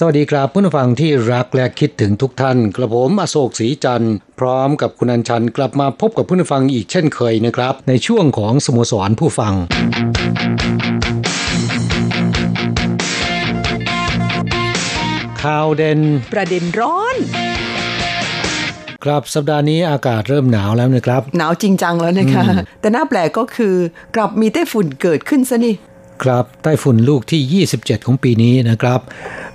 สวัสดีครับผู้ฟังที่รักและคิดถึงทุกท่าน กระผมอโศกศรีจันทร์พร้อมกับคุณอัญชันกลับมาพบกับผู้ฟังอีกเช่นเคยนะครับ ในช่วงของสโมสรผู้ฟัง ข่าวเด่นประเด็นร้อนครับสัปดาห์นี้อากาศเริ่มหนาวแล้วนะครับ หนาวจริงจังแล้วนะคะ แต่น่าแปลกก็คือกลับมีไต้ฝุ่นเกิดขึ้นซะนี่ ครับไต้ฝุ่นลูกที่ 27 ของปีนี้นะครับ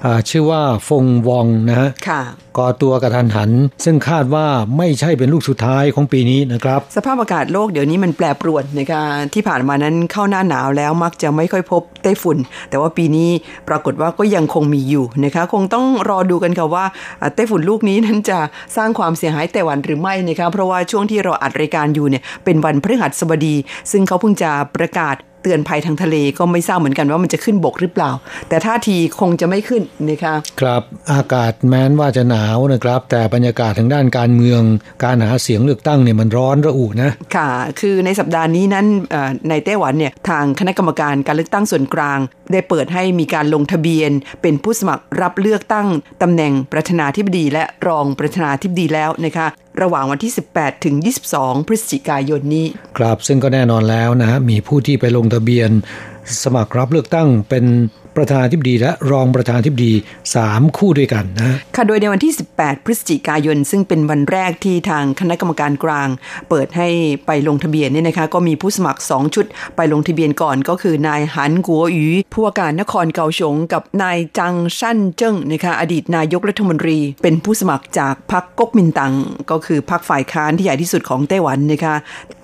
อ่าชื่อว่าฟงวองนะฮะค่ะก่อตัวกระทันหัน ซึ่งคาดว่าไม่ใช่เป็นลูกสุดท้ายของปีนี้นะครับ สภาพอากาศโลกเดี๋ยวนี้มันแปรปรวนนะคะที่ผ่านมานั้นเข้าหน้าหนาวแล้วมักจะไม่ค่อยพบไต้ฝุ่น แต่ว่าปีนี้ปรากฏว่าก็ยังคงมีอยู่นะคะคงต้องรอดูกันค่ะว่าอ่าไต้ฝุ่นลูกนี้นั้นจะสร้างความเสียหายแต่วันหรือไม่นะคะเพราะว่าช่วงที่เราอัดรายการอยู่เนี่ยเป็นวันพฤหัสบดี ซึ่งเขาเพิ่งจะประกาศ เตือนภัยทางทะเลก็ไม่ทราบเหมือนกันว่ามันจะขึ้นบกหรือเปล่า แต่ท่าทีคงจะไม่ขึ้นนะคะครับอากาศแม้นว่าจะหนาวนะครับ แต่บรรยากาศทางด้านการเมือง การหาเสียงเลือกตั้งเนี่ยมันร้อนระอุนะค่ะ คือในสัปดาห์นี้นั้นเอ่อในไต้หวันเนี่ยทางคณะกรรมการการเลือกตั้งส่วนกลาง ได้เปิดให้มีการลงทะเบียน เป็นผู้สมัครรับเลือกตั้งตำแหน่งประธานาธิบดี และรองประธานาธิบดีแล้วนะคะระหว่างวันที่ 18 ถึง 22 พฤศจิกายนนี้ ครับซึ่งก็แน่นอนแล้วนะฮะมีผู้ที่ไปลงทะเบียน สมัครรับเลือกตั้งเป็นประธานาธิบดีและรองประธานาธิบดี 3 คู่ด้วยกันนะค่ะโดยในวันที่ 18 พฤศจิกายน ซึ่งเป็นวันแรกที่ทางคณะกรรมการกลาง เปิดให้ไปลงทะเบียนเนี่ยนะคะก็มีผู้สมัคร 2 ชุดไปลงทะเบียนก่อนก็คือนายหันกัวหยูผู้ว่าการนครเกาสงกับนายจังชั่นเจิ้งนะคะอดีตนายกรัฐมนตรี เป็นผู้สมัครจากพรรคก๊กมินตั๋งก็คือพรรคฝ่ายค้านที่ใหญ่ที่สุดของไต้หวันนะคะ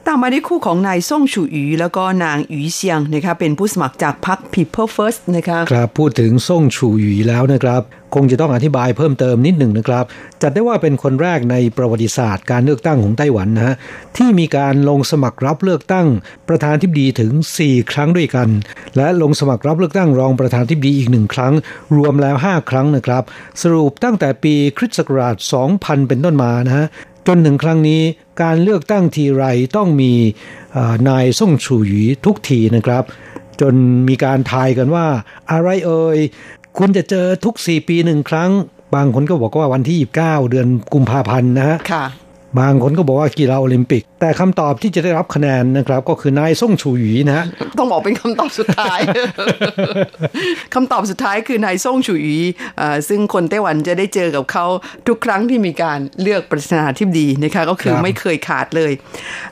ตามมาด้วยคู่ของนายซ่งชูหยูแล้วก็นางหยูเซียงนะคะเป็นผู้สมัครจากพรรค People First นะคะครับพูดถึงส่งฉูหยีแล้วนะครับ คงจะต้องอธิบายเพิ่มเติมนิดหนึ่งนะครับ จัดได้ว่าเป็นคนแรกในประวัติศาสตร์การเลือกตั้งของไต้หวันนะฮะที่มีการลงสมัครรับเลือกตั้งประธานทิบดีถึง 4 ครั้งด้วยกัน และลงสมัครรับเลือกตั้งรองประธานทิบดีอีกหนึ่งครั้ง รวมแล้ว 5 ครั้งนะครับ สรุปตั้งแต่ปีคริสต์ศักราช 2000 เป็นต้นมานะฮะ จนถึงครั้งนี้การเลือกตั้งทีไรต้องมีนายส่งฉูหยีทุกทีนะครับ จนมีการทายกันว่า อะไรเอ่ยคุณจะเจอทุก 4 ปีหนึ่งครั้ง บางคนก็บอกว่าวันที่ 29 เดือนกุมภาพันธ์นะฮะ บางคนก็บอกว่ากีฬาโอลิมปิก แต่คำตอบที่จะได้รับคะแนนนะครับ ก็คือนายส่งชูหยีนะฮะต้องบอกเป็นคำตอบสุดท้ายคำตอบสุดท้ายคือนายซ่งฉุยเอ่อซึ่งคนไต้หวันจะได้เจอกับเขาทุกครั้งที่มีการเลือกประธานาธิบดีนะคะก็คือครับไม่เคยขาดเลย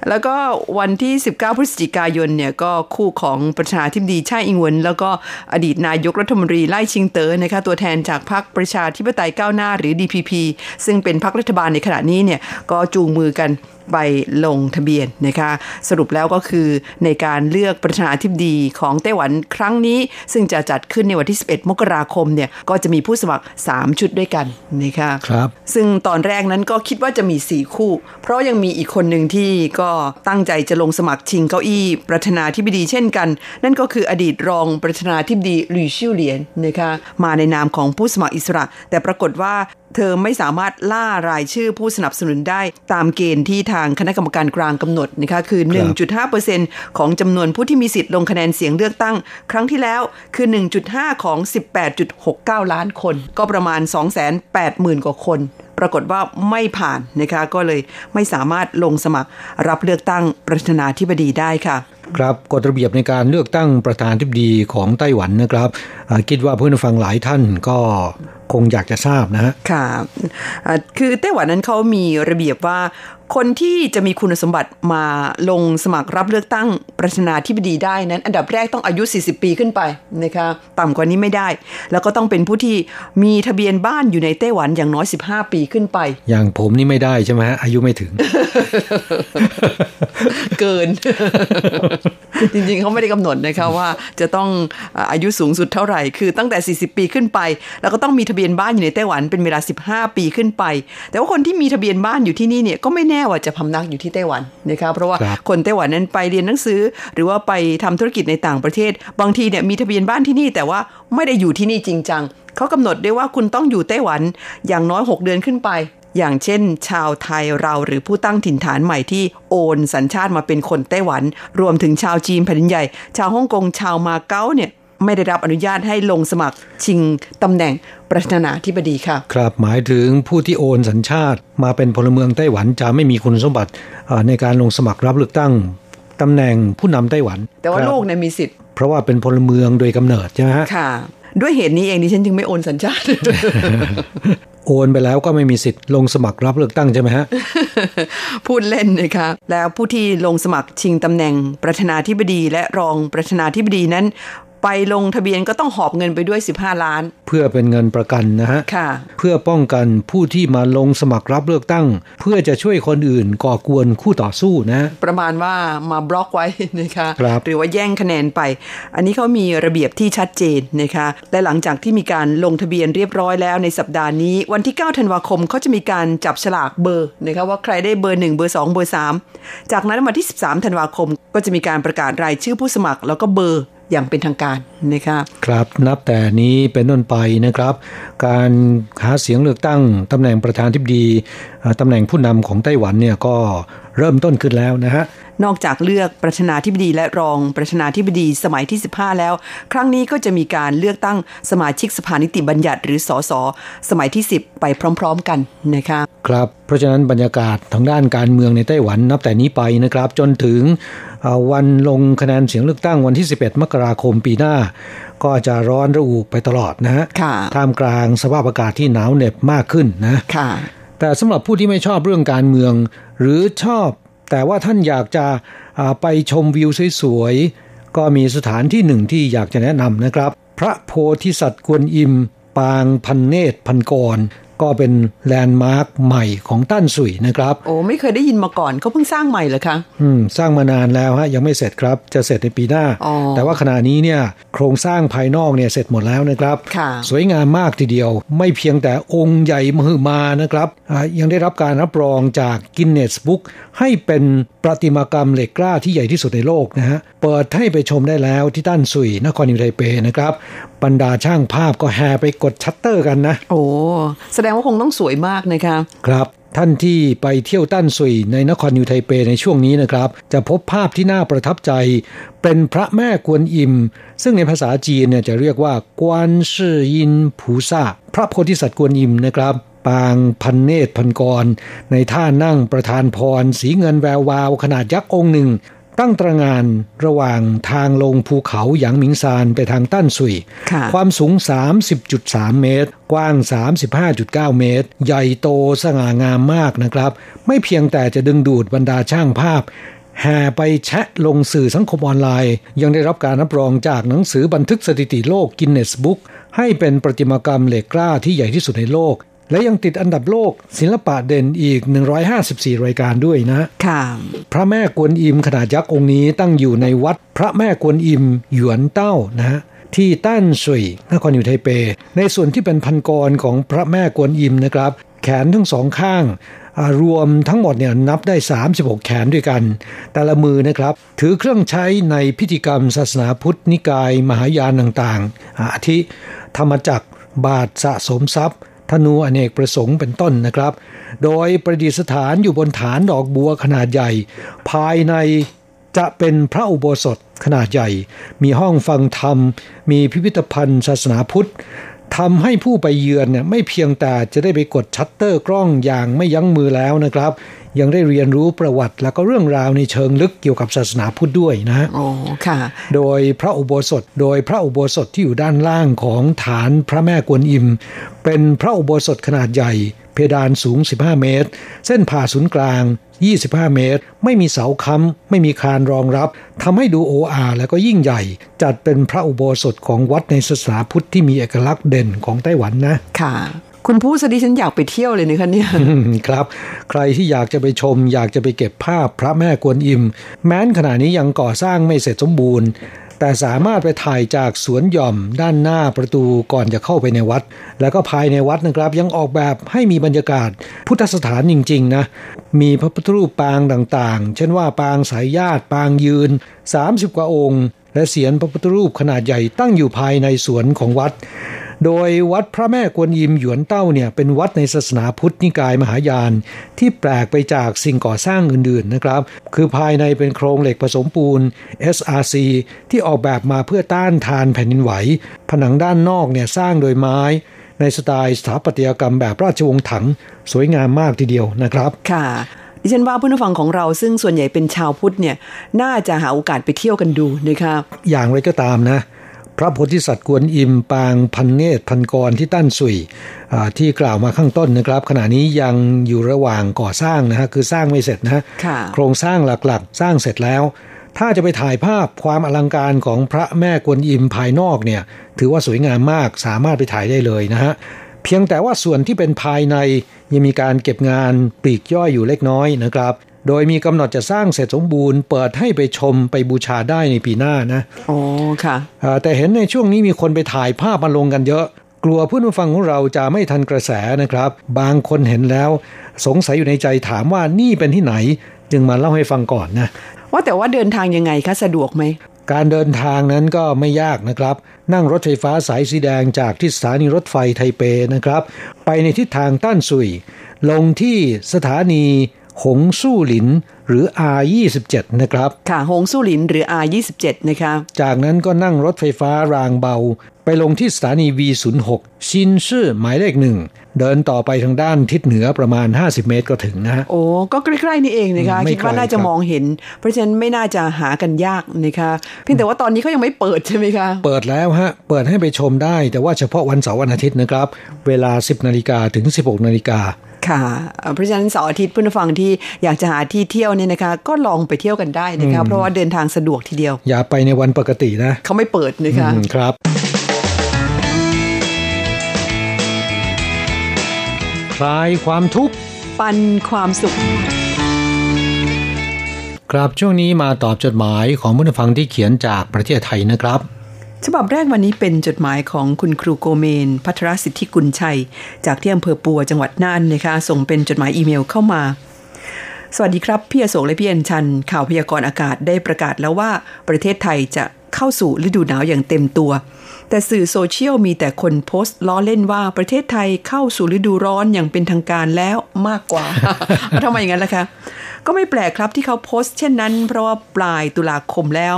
แล้วก็วันที่ 19 พฤศจิกายนเนี่ยก็คู่ของประธานาธิบดีชาอิงเหวินแล้วก็อดีตนายกรัฐมนตรีไล่ชิงเตอ๋อนะคะตัวแทนจากพรรคประชาธิปไตยก้าวหน้าหรือ DPP ซึ่งเป็นพรรครัฐบาลในขณะนี้เนี่ยก็จูงมือกัน ไปลงทะเบียนนะคะสรุปแล้วก็คือในการเลือกประธานาธิบดีของไต้หวันครั้งนี้ ซึ่งจะจัดขึ้นในวันที่ 11 มกราคมเนี่ยก็จะมีผู้สมัคร 3 ชุดด้วยกันนะคะครับซึ่งตอนแรกนั้นก็คิดว่าจะมี 4 คู่ เพราะยังมีอีกคนหนึ่งที่ก็ตั้งใจจะลงสมัครชิงเก้าอี้ประธานาธิบดีเช่นกัน นั่นก็คืออดีตรองประธานาธิบดีหลี่ชิ่วเหลียนนะคะมาในนามของผู้สมัครอิสระ แต่ปรากฏว่าเธอไม่สามารถล่ารายชื่อผู้สนับสนุนได้ตามเกณฑ์ที่ทางคณะกรรมการกลางกำหนดนะคะคือ 1.5%ของจำนวนผู้ที่มีสิทธิ์ลงคะแนนเสียงเลือกตั้ง ครั้งที่แล้วคือ 1.5 ของ 18.69 ล้านคน ก็ประมาณ 280,000 กว่าคน ปรากฏว่าไม่ผ่านนะคะก็เลยไม่สามารถลงสมัครรับเลือกตั้งประธานาธิบดีได้ค่ะครับกฎระเบียบในการเลือกตั้งประธานาธิบดีของไต้หวันนะครับอ่าคิดว่าเพื่อนผู้ฟังหลายท่านก็คงอยากจะทราบนะฮะค่ะคือไต้หวันนั้นเขามีระเบียบว่าคนที่จะมีคุณสมบัติมาลงสมัครรับเลือกตั้งประธานาธิบดีได้นั้น อันดับแรกต้องอายุ 40 ปีขึ้นไปนะคะต่ำกว่านี้ไม่ได้ แล้วก็ต้องเป็นผู้ที่มีทะเบียนบ้านอยู่ในไต้หวันอย่างน้อย 15 ปีขึ้นไป อย่างผมนี่ไม่ได้ใช่ไหมฮะอายุไม่ถึง เกิน จริงๆเขาไม่ได้กำหนดนะคะว่าจะต้องอายุสูงสุดเท่าไหร่คือตั้งแต่ 40 ปีขึ้นไป แล้วก็ต้องมีทะเบียนบ้านอยู่ในไต้หวันเป็นเวลา 15 ปีขึ้นไป แต่ว่าคนที่มีทะเบียนบ้านอยู่ที่นี่เนี่ยก็ไม่แน่ว่าจะพำนักอยู่ที่ไต้หวันนะคะเพราะว่าคนไต้หวันนั้นไปเรียนหนังสือ หรือว่าไปทำธุรกิจในต่างประเทศ บางทีเนี่ยมีทะเบียนบ้านที่นี่แต่ว่าไม่ได้อยู่ที่นี่จริงจังเขากำหนดได้ว่าคุณต้องอยู่ไต้หวันอย่างน้อย 6 เดือนขึ้นไปอย่างเช่น ชาวไทยเราหรือผู้ตั้งถิ่นฐานใหม่ที่โอนสัญชาติมาเป็นคนไต้หวัน รวมถึงชาวจีนแผ่นใหญ่ ชาวฮ่องกงชาวมาเก๊าเนี่ย ไม่ได้รับอนุญาตให้ลงสมัครชิงตำแหน่งประธานาธิบดีค่ะ ครับหมายถึงผู้ที่โอนสัญชาติมาเป็นพลเมืองไต้หวันจะไม่มีคุณสมบัติในการลงสมัครรับเลือกตั้งตำแหน่งผู้นำไต้หวัน แต่ว่าลูกเนี่ยมีสิทธิ์เพราะว่าเป็นพลเมืองโดยกำเนิดใช่ไหมฮะค่ะ ด้วยเหตุนี้เองดิฉันจึงไม่โอนสัญชาติ โอนไปแล้วก็ไม่มีสิทธิ์ลงสมัครรับเลือกตั้งใช่ไหมฮะพูดเล่นนะคะแล้วผู้ที่ลงสมัครชิงตำแหน่งประธานาธิบดีและรองประธานาธิบดีนั้น ไปลงทะเบียนก็ต้องหอบเงินไปด้วย 15 ล้าน เพื่อเป็นเงินประกันนะฮะค่ะ เพื่อป้องกันผู้ที่มาลงสมัครรับเลือกตั้ง เพื่อจะช่วยคนอื่นก่อกวนคู่ต่อสู้นะ ประมาณว่ามาบล็อกไว้นะคะคหรือว่าแย่งคะแนนไป อันนี้เขามีระเบียบที่ชัดเจนนะคะและหลังจากที่มีการลงทะเบียนเรียบร้อยแล้วในสัปดาห์นี้ วันที่ 9 ธันวาคมเขาจะมีการจับฉลากเบอร์นะคะว่าใครได้เบอร์ 1 เบอร์ 2 เบอร์ 3 จากนั้นวันที่ 13 ธันวาคม ก็จะมีการประกาศรายชื่อผู้สมัครแล้วก็เบอร์ อย่างเป็นทางการนะครับครับนับแต่นี้เป็นต้นไปนะครับ การหาเสียงเลือกตั้งตำแหน่งประธานทิบดีตำแหน่งผู้นำของไต้หวันเนี่ยก็เริ่มต้นขึ้นแล้วนะฮะนอกจากเลือกประธานาธิบดีและรองประธานาธิบดีสมัยที่ 15 แล้ว ครั้งนี้ก็จะมีการเลือกตั้งสมาชิกสภานิติบัญญัติหรือสสสมัยที่ 10 ไปพร้อม ๆ กันนะคะครับเพราะฉะนั้นบรรยากาศทางด้านการเมืองในไต้หวันนับแต่นี้ไปนะครับ จนถึง วันลงคะแนนเสียงเลือกตั้งวันที่ 11 มกราคมปีหน้า ก็จะร้อนระอุไปตลอดนะฮะท่ามกลางสภาพอากาศที่หนาวเหน็บมากขึ้นนะแต่สำหรับผู้ที่ไม่ชอบเรื่องการเมือง หรือชอบ แต่ว่าท่านอยากจะไปชมวิวสวยๆ ก็มีสถานที่หนึ่งที่อยากจะแนะนำนะครับ พระโพธิสัตว์กวนอิม ปางพันเนตรพันกร ก็เป็นแลนด์มาร์คใหม่ของตั้นสุยนะครับ โอ้ไม่เคยได้ยินมาก่อนเขาเพิ่งสร้างใหม่เหรอคะอืมสร้างมานานแล้วฮะยังไม่เสร็จครับจะเสร็จในปีหน้า แต่ว่าขณะนี้เนี่ยโครงสร้างภายนอกเนี่ยเสร็จหมดแล้วนะครับสวยงามมากทีเดียว ไม่เพียงแต่องค์ใหญ่มหึมานะครับยังได้รับการรับรองจากกินเนสบุ๊กให้เป็นประติมากรรมเหล็กกล้าที่ใหญ่ที่สุดในโลกนะฮะเปิดให้ไปชมได้แล้วที่ตั้นสุยนครนิวไทเปนะครับบรรดาช่างภาพก็แห่ไปกดชัตเตอร์กันนะ โอ้แสดงว่าคงต้องสวยมากนะคะครับท่านที่ไปเที่ยวตั้นสุยในนครนิวไทเปในช่วงนี้นะครับ จะพบภาพที่น่าประทับใจ เป็นพระแม่กวนอิม ซึ่งในภาษาจีนเนี่ยจะเรียกว่า觀世音菩薩พระโพธิสัตว์กวนอิมนะครับ ปางพันเนตรพันกร ในท่านั่งประทานพร สีเงินแวววาวขนาดยักษ์องค์หนึ่ง ตั้งตระงานระหว่างทางลงภูเขาหยางหมิงซานไปทางตั้นสุย ความสูง 30.3 เมตร กว้าง 35.9 เมตร ใหญ่โตสง่างามมากนะครับ ไม่เพียงแต่จะดึงดูดบรรดาช่างภาพแห่ไปแชะลงสื่อสังคมออนไลน์ ยังได้รับการรับรองจากหนังสือบันทึกสถิติโลกกินเนสบุ๊กให้เป็นประติมากรรมเหล็กกล้าที่ใหญ่ที่สุดในโลก และยังติดอันดับโลกศิลปะเด่นอีก 154 รายการด้วยนะ ค่ะ พระแม่กวนอิมขนาดยักษ์องค์นี้ตั้งอยู่ในวัดพระแม่กวนอิม หยวนเต้านะฮะที่ต้านสุยนครอยู่ไทเป ในส่วนที่เป็นพันกรของพระแม่กวนอิมนะครับ แขนทั้งสองข้าง รวมทั้งหมดเนี่ยนับได้ 36 แขนด้วยกัน แต่ละมือนะครับ ถือเครื่องใช้ในพิธีกรรมศาสนาพุทธนิกาย มหายานต่างๆอาทิธรรมจักรบาตรสะสมทรัพย์ ธนูอเนกประสงค์เป็นต้นนะครับ โดยประดิษฐานอยู่บนฐานดอกบัวขนาดใหญ่ ภายในจะเป็นพระอุโบสถขนาดใหญ่ มีห้องฟังธรรม มีพิพิธภัณฑ์ศาสนาพุทธ ทำให้ผู้ไปเยือนเนี่ยไม่เพียงแต่จะได้ไปกดชัตเตอร์กล้องอย่างไม่ยั้งมือแล้วนะครับ ยังได้เรียนรู้ประวัติแล้วก็เรื่องราวในเชิงลึกเกี่ยวกับศาสนาพุทธด้วยนะโอ้ค่ะ โดยพระอุโบสถ โดยพระอุโบสถที่อยู่ด้านล่างของฐานพระแม่กวนอิม เป็นพระอุโบสถขนาดใหญ่ เพดานสูง 15 เมตร เส้นผ่าศูนย์กลาง 25 เมตร ไม่มีเสาค้ำ ไม่มีคานรองรับ ทำให้ดูโออาและก็ยิ่งใหญ่ จัดเป็นพระอุโบสถของวัดในศาสนาพุทธที่มีเอกลักษณ์เด่นของไต้หวันนะ ค่ะคุณผู้สดิฉันอยากไปเที่ยวเลยนะคะเนี่ยอืมครับ ใครที่อยากจะไปชม อยากจะไปเก็บภาพพระแม่กวนอิม แม้นขณะนี้ยังก่อสร้างไม่เสร็จสมบูรณ์ แต่สามารถไปถ่ายจากสวนหย่อมด้านหน้าประตูก่อนจะเข้าไปในวัด แล้วก็ภายในวัดนะครับ ยังออกแบบให้มีบรรยากาศพุทธสถานจริงๆนะ มีพระพุทธรูปปางต่างๆ เช่นว่าปางสายญาติปางยืน 30 กว่าองค์ และเสียนพระพุทธรูปขนาดใหญ่ตั้งอยู่ภายในสวนของวัด โดยวัดพระแม่กวนอิมหยวนเต้าเนี่ยเป็นวัดในศาสนาพุทธนิกายมหายาน ที่แปลกไปจากสิ่งก่อสร้างอื่นๆนะครับ คือภายในเป็นโครงเหล็กผสมปูน SRC ที่ออกแบบมาเพื่อต้านทานแผ่นดินไหว ผนังด้านนอกเนี่ยสร้างโดยไม้ ในสไตล์สถาปัตยกรรมแบบราชวงศ์ถัง สวยงามมากทีเดียวนะครับ ค่ะดิฉันว่าผู้ฟังของเราซึ่งส่วนใหญ่เป็นชาวพุทธเนี่ยน่าจะหาโอกาสไปเที่ยวกันดูนะคะอย่างไรก็ตามนะ พระโพธิสัตว์กวนอิมปางพันเนตรพันกรที่ตั้นสุยอ่าที่กล่าวมาข้างต้นนะครับ ขณะนี้ยังอยู่ระหว่างก่อสร้างนะฮะคือสร้างไม่เสร็จนะฮะค่ะโครงสร้างหลักๆ สร้างเสร็จแล้ว ถ้าจะไปถ่ายภาพความอลังการของพระแม่กวนอิมภายนอกเนี่ย ถือว่าสวยงามมากสามารถไปถ่ายได้เลยนะฮะเพียงแต่ว่าส่วนที่เป็นภายในยังมีการเก็บงานปลีกย่อยอยู่เล็กน้อยนะครับ โดยมีกำหนดจะสร้างเสร็จสมบูรณ์ เปิดให้ไปชมไปบูชาได้ในปีหน้านะอ๋อค่ะอ่าแต่เห็นในช่วงนี้มีคนไปถ่ายภาพมาลงกันเยอะ กลัวผู้ฟังของเราจะไม่ทันกระแสนะครับ บางคนเห็นแล้ว สงสัยอยู่ในใจถามว่านี่เป็นที่ไหน จึงมาเล่าให้ฟังก่อนนะว่าแต่ว่าเดินทางยังไงคะสะดวกไหมการเดินทางนั้นก็ไม่ยากนะครับ นั่งรถไฟฟ้าสายสีแดงจากที่สถานีรถไฟไทเปนะครับ ไปในทิศทางต้านสุย ลงที่สถานี หงสู้หลินหรือ R27 นะครับ ค่ะ หงสู้หลินหรือ R27 นะคะจากนั้นก็นั่งรถไฟฟ้ารางเบา ไปลงที่สถานี V06 ชินชื่อหมายเลขหนึ่ง เดินต่อไปทางด้านทิศเหนือประมาณ 50 เมตรก็ถึงนะฮะโอ้ก็ใกล้ๆนี่เองนะคะอืมไม่คิดว่าไกลน่าจะครับมองเห็น เพราะฉะนั้นไม่น่าจะหากันยากนะคะเพียงแต่ว่าตอนนี้เขายังไม่เปิดใช่ไหมคะ เปิดแล้วฮะ เปิดให้ไปชมได้ แต่ว่าเฉพาะวันเสาร์วันอาทิตย์นะครับ เวลา 10นาฬิกาถึง 16นาฬิกา ค่ะเอ่อเพราะฉะนั้นเสาร์อาทิตย์เพื่อนผู้ฟังที่อยากจะหาที่เที่ยวเนี่ยนะคะ ก็ลองไปเที่ยวกันได้นะคะ เพราะว่าเดินทางสะดวกทีเดียว อย่าไปในวันปกตินะ เขาไม่เปิดนะคะอืมครับคลายความทุกข์ปันความสุข ครับช่วงนี้มาตอบจดหมายของผู้ฟังที่เขียนจากประเทศไทยนะครับ ฉบับแรกวันนี้เป็นจดหมายของคุณครูโกเมน พัทรสิทธิกุลชัย จากที่อำเภอปัวจังหวัดน่านนะคะส่งเป็นจดหมายอีเมลเข้ามา สวัสดีครับ พี่อโศกและพี่อัญชัน ข่าวพยากรณ์อากาศได้ประกาศแล้วว่าประเทศไทยจะเข้าสู่ฤดูหนาวอย่างเต็มตัว แต่สื่อโซเชียลมีแต่คนโพสต์ล้อเล่นว่าประเทศไทยเข้าสู่ฤดูร้อนอย่างเป็นทางการแล้วมากกว่าทำไมอย่างนั้นล่ะคะ ก็ไม่แปลกครับที่เขาโพสต์เช่นนั้น เพราะว่าปลายตุลาคมแล้ว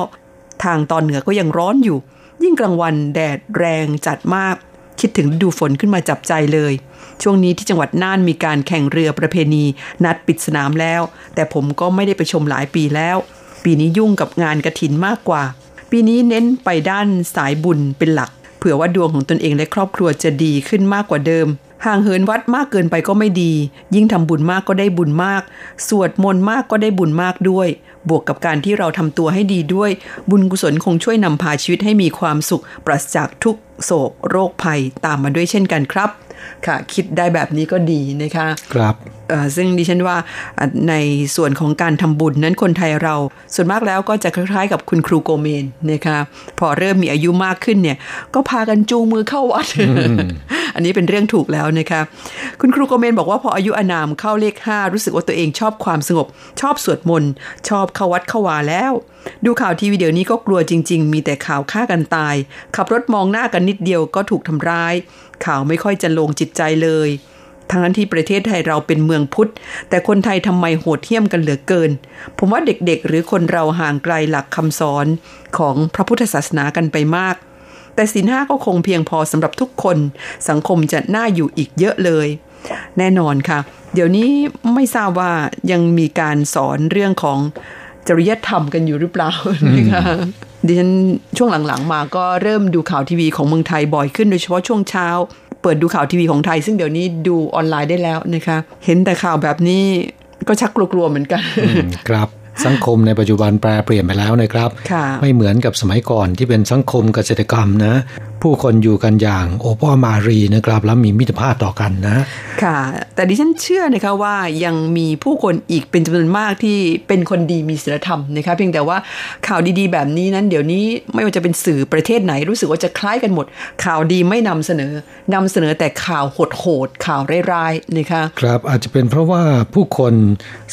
ทางตอนเหนือก็ยังร้อนอยู่ ยิ่งกลางวันแดดแรงจัดมาก คิดถึงฤดูฝนขึ้นมาจับใจเลย ช่วงนี้ที่จังหวัดน่านมีการแข่งเรือประเพณี นัดปิดสนามแล้ว แต่ผมก็ไม่ได้ไปชมหลายปีแล้ว ปีนี้ยุ่งกับงานกระถินมากกว่า ปีนี้เน้นไปด้านสายบุญเป็นหลัก เผื่อว่าดวงของตนเองและครอบครัวจะดีขึ้นมากกว่าเดิม ห่างเหินวัดมากเกินไปก็ไม่ดี ยิ่งทำบุญมากก็ได้บุญมาก สวดมนต์มากก็ได้บุญมากด้วย บวกกับการที่เราทำตัวให้ดีด้วย บุญกุศลคงช่วยนำพาชีวิตให้มีความสุข ปราศจากทุกโศก โรคภัยตามมาด้วยเช่นกันครับ ค่ะ คิดได้แบบนี้ก็ดีนะคะครับเอ่อซึ่งดิฉันว่าอะในส่วนของการทำบุญนั้นคนไทยเรา ส่วนมากแล้วก็จะคล้ายๆ กับคุณครูโกเมนนะคะพอเริ่มมีอายุมากขึ้นเนี่ย ก็พากันจูงมือเข้าวัด อันนี้เป็นเรื่องถูกแล้วนะคะ คุณครูโกเมนบอกว่าพออายุอานามเข้าเลข5รู้สึกว่าตัวเองชอบความสงบ ชอบสวดมนต์ชอบเข้าวัดเข้าวาแล้ว ดูข่าวทีวีเดี๋ยวนี้ก็กลัวจริง ๆ มีแต่ข่าวฆ่ากันตาย ขับรถมองหน้ากันนิดเดียวก็ถูกทำร้าย ข่าวไม่ค่อยจะลงจิตใจเลยทั้งนั้นที่ประเทศไทยเราเป็นเมืองพุทธ แต่คนไทยทำไมโหดเหี้ยมกันเหลือเกิน ผมว่าเด็กๆ หรือคนเราห่างไกลหลักคำสอนของพระพุทธศาสนากันไปมาก แต่ศีลห้าก็คงเพียงพอสำหรับทุกคน สังคมจะน่าอยู่อีกเยอะเลย แน่นอนค่ะ เดี๋ยวนี้ไม่ทราบว่ายังมีการสอนเรื่องของจริยธรรมกันอยู่หรือเปล่านะคะ ดิฉันช่วงหลังๆ มาก็เริ่มดูข่าวทีวีของเมืองไทยบ่อยขึ้นโดยเฉพาะช่วงเช้า เปิดดูข่าวทีวีของไทย ซึ่งเดี๋ยวนี้ดูออนไลน์ได้แล้วนะคะเห็นแต่ข่าวแบบนี้ก็ชักกลัวๆเหมือนกันครับสังคมในปัจจุบันแปลเปลี่ยนไปแล้วนะครับ ไม่เหมือนกับสมัยก่อนที่เป็นสังคมเกษตรกรรมนะผู้คนอยู่กันอย่างโอปอมารีนะครับ แล้วมีมิตรภาพต่อกันนะ ค่ะ แต่ดิฉันเชื่อนะคะว่ายังมีผู้คนอีกเป็นจำนวนมากที่เป็นคนดีมีศีลธรรมนะคะเพียงแต่ว่าข่าวดีๆ แบบนี้นั้น เดี๋ยวนี้ไม่ว่าจะเป็นสื่อประเทศไหนรู้สึกว่าจะคล้ายกันหมด ข่าวดีไม่นำเสนอนำเสนอแต่ข่าวโหดๆข่าวร้ายๆนะคะครับอาจจะเป็นเพราะว่าผู้คน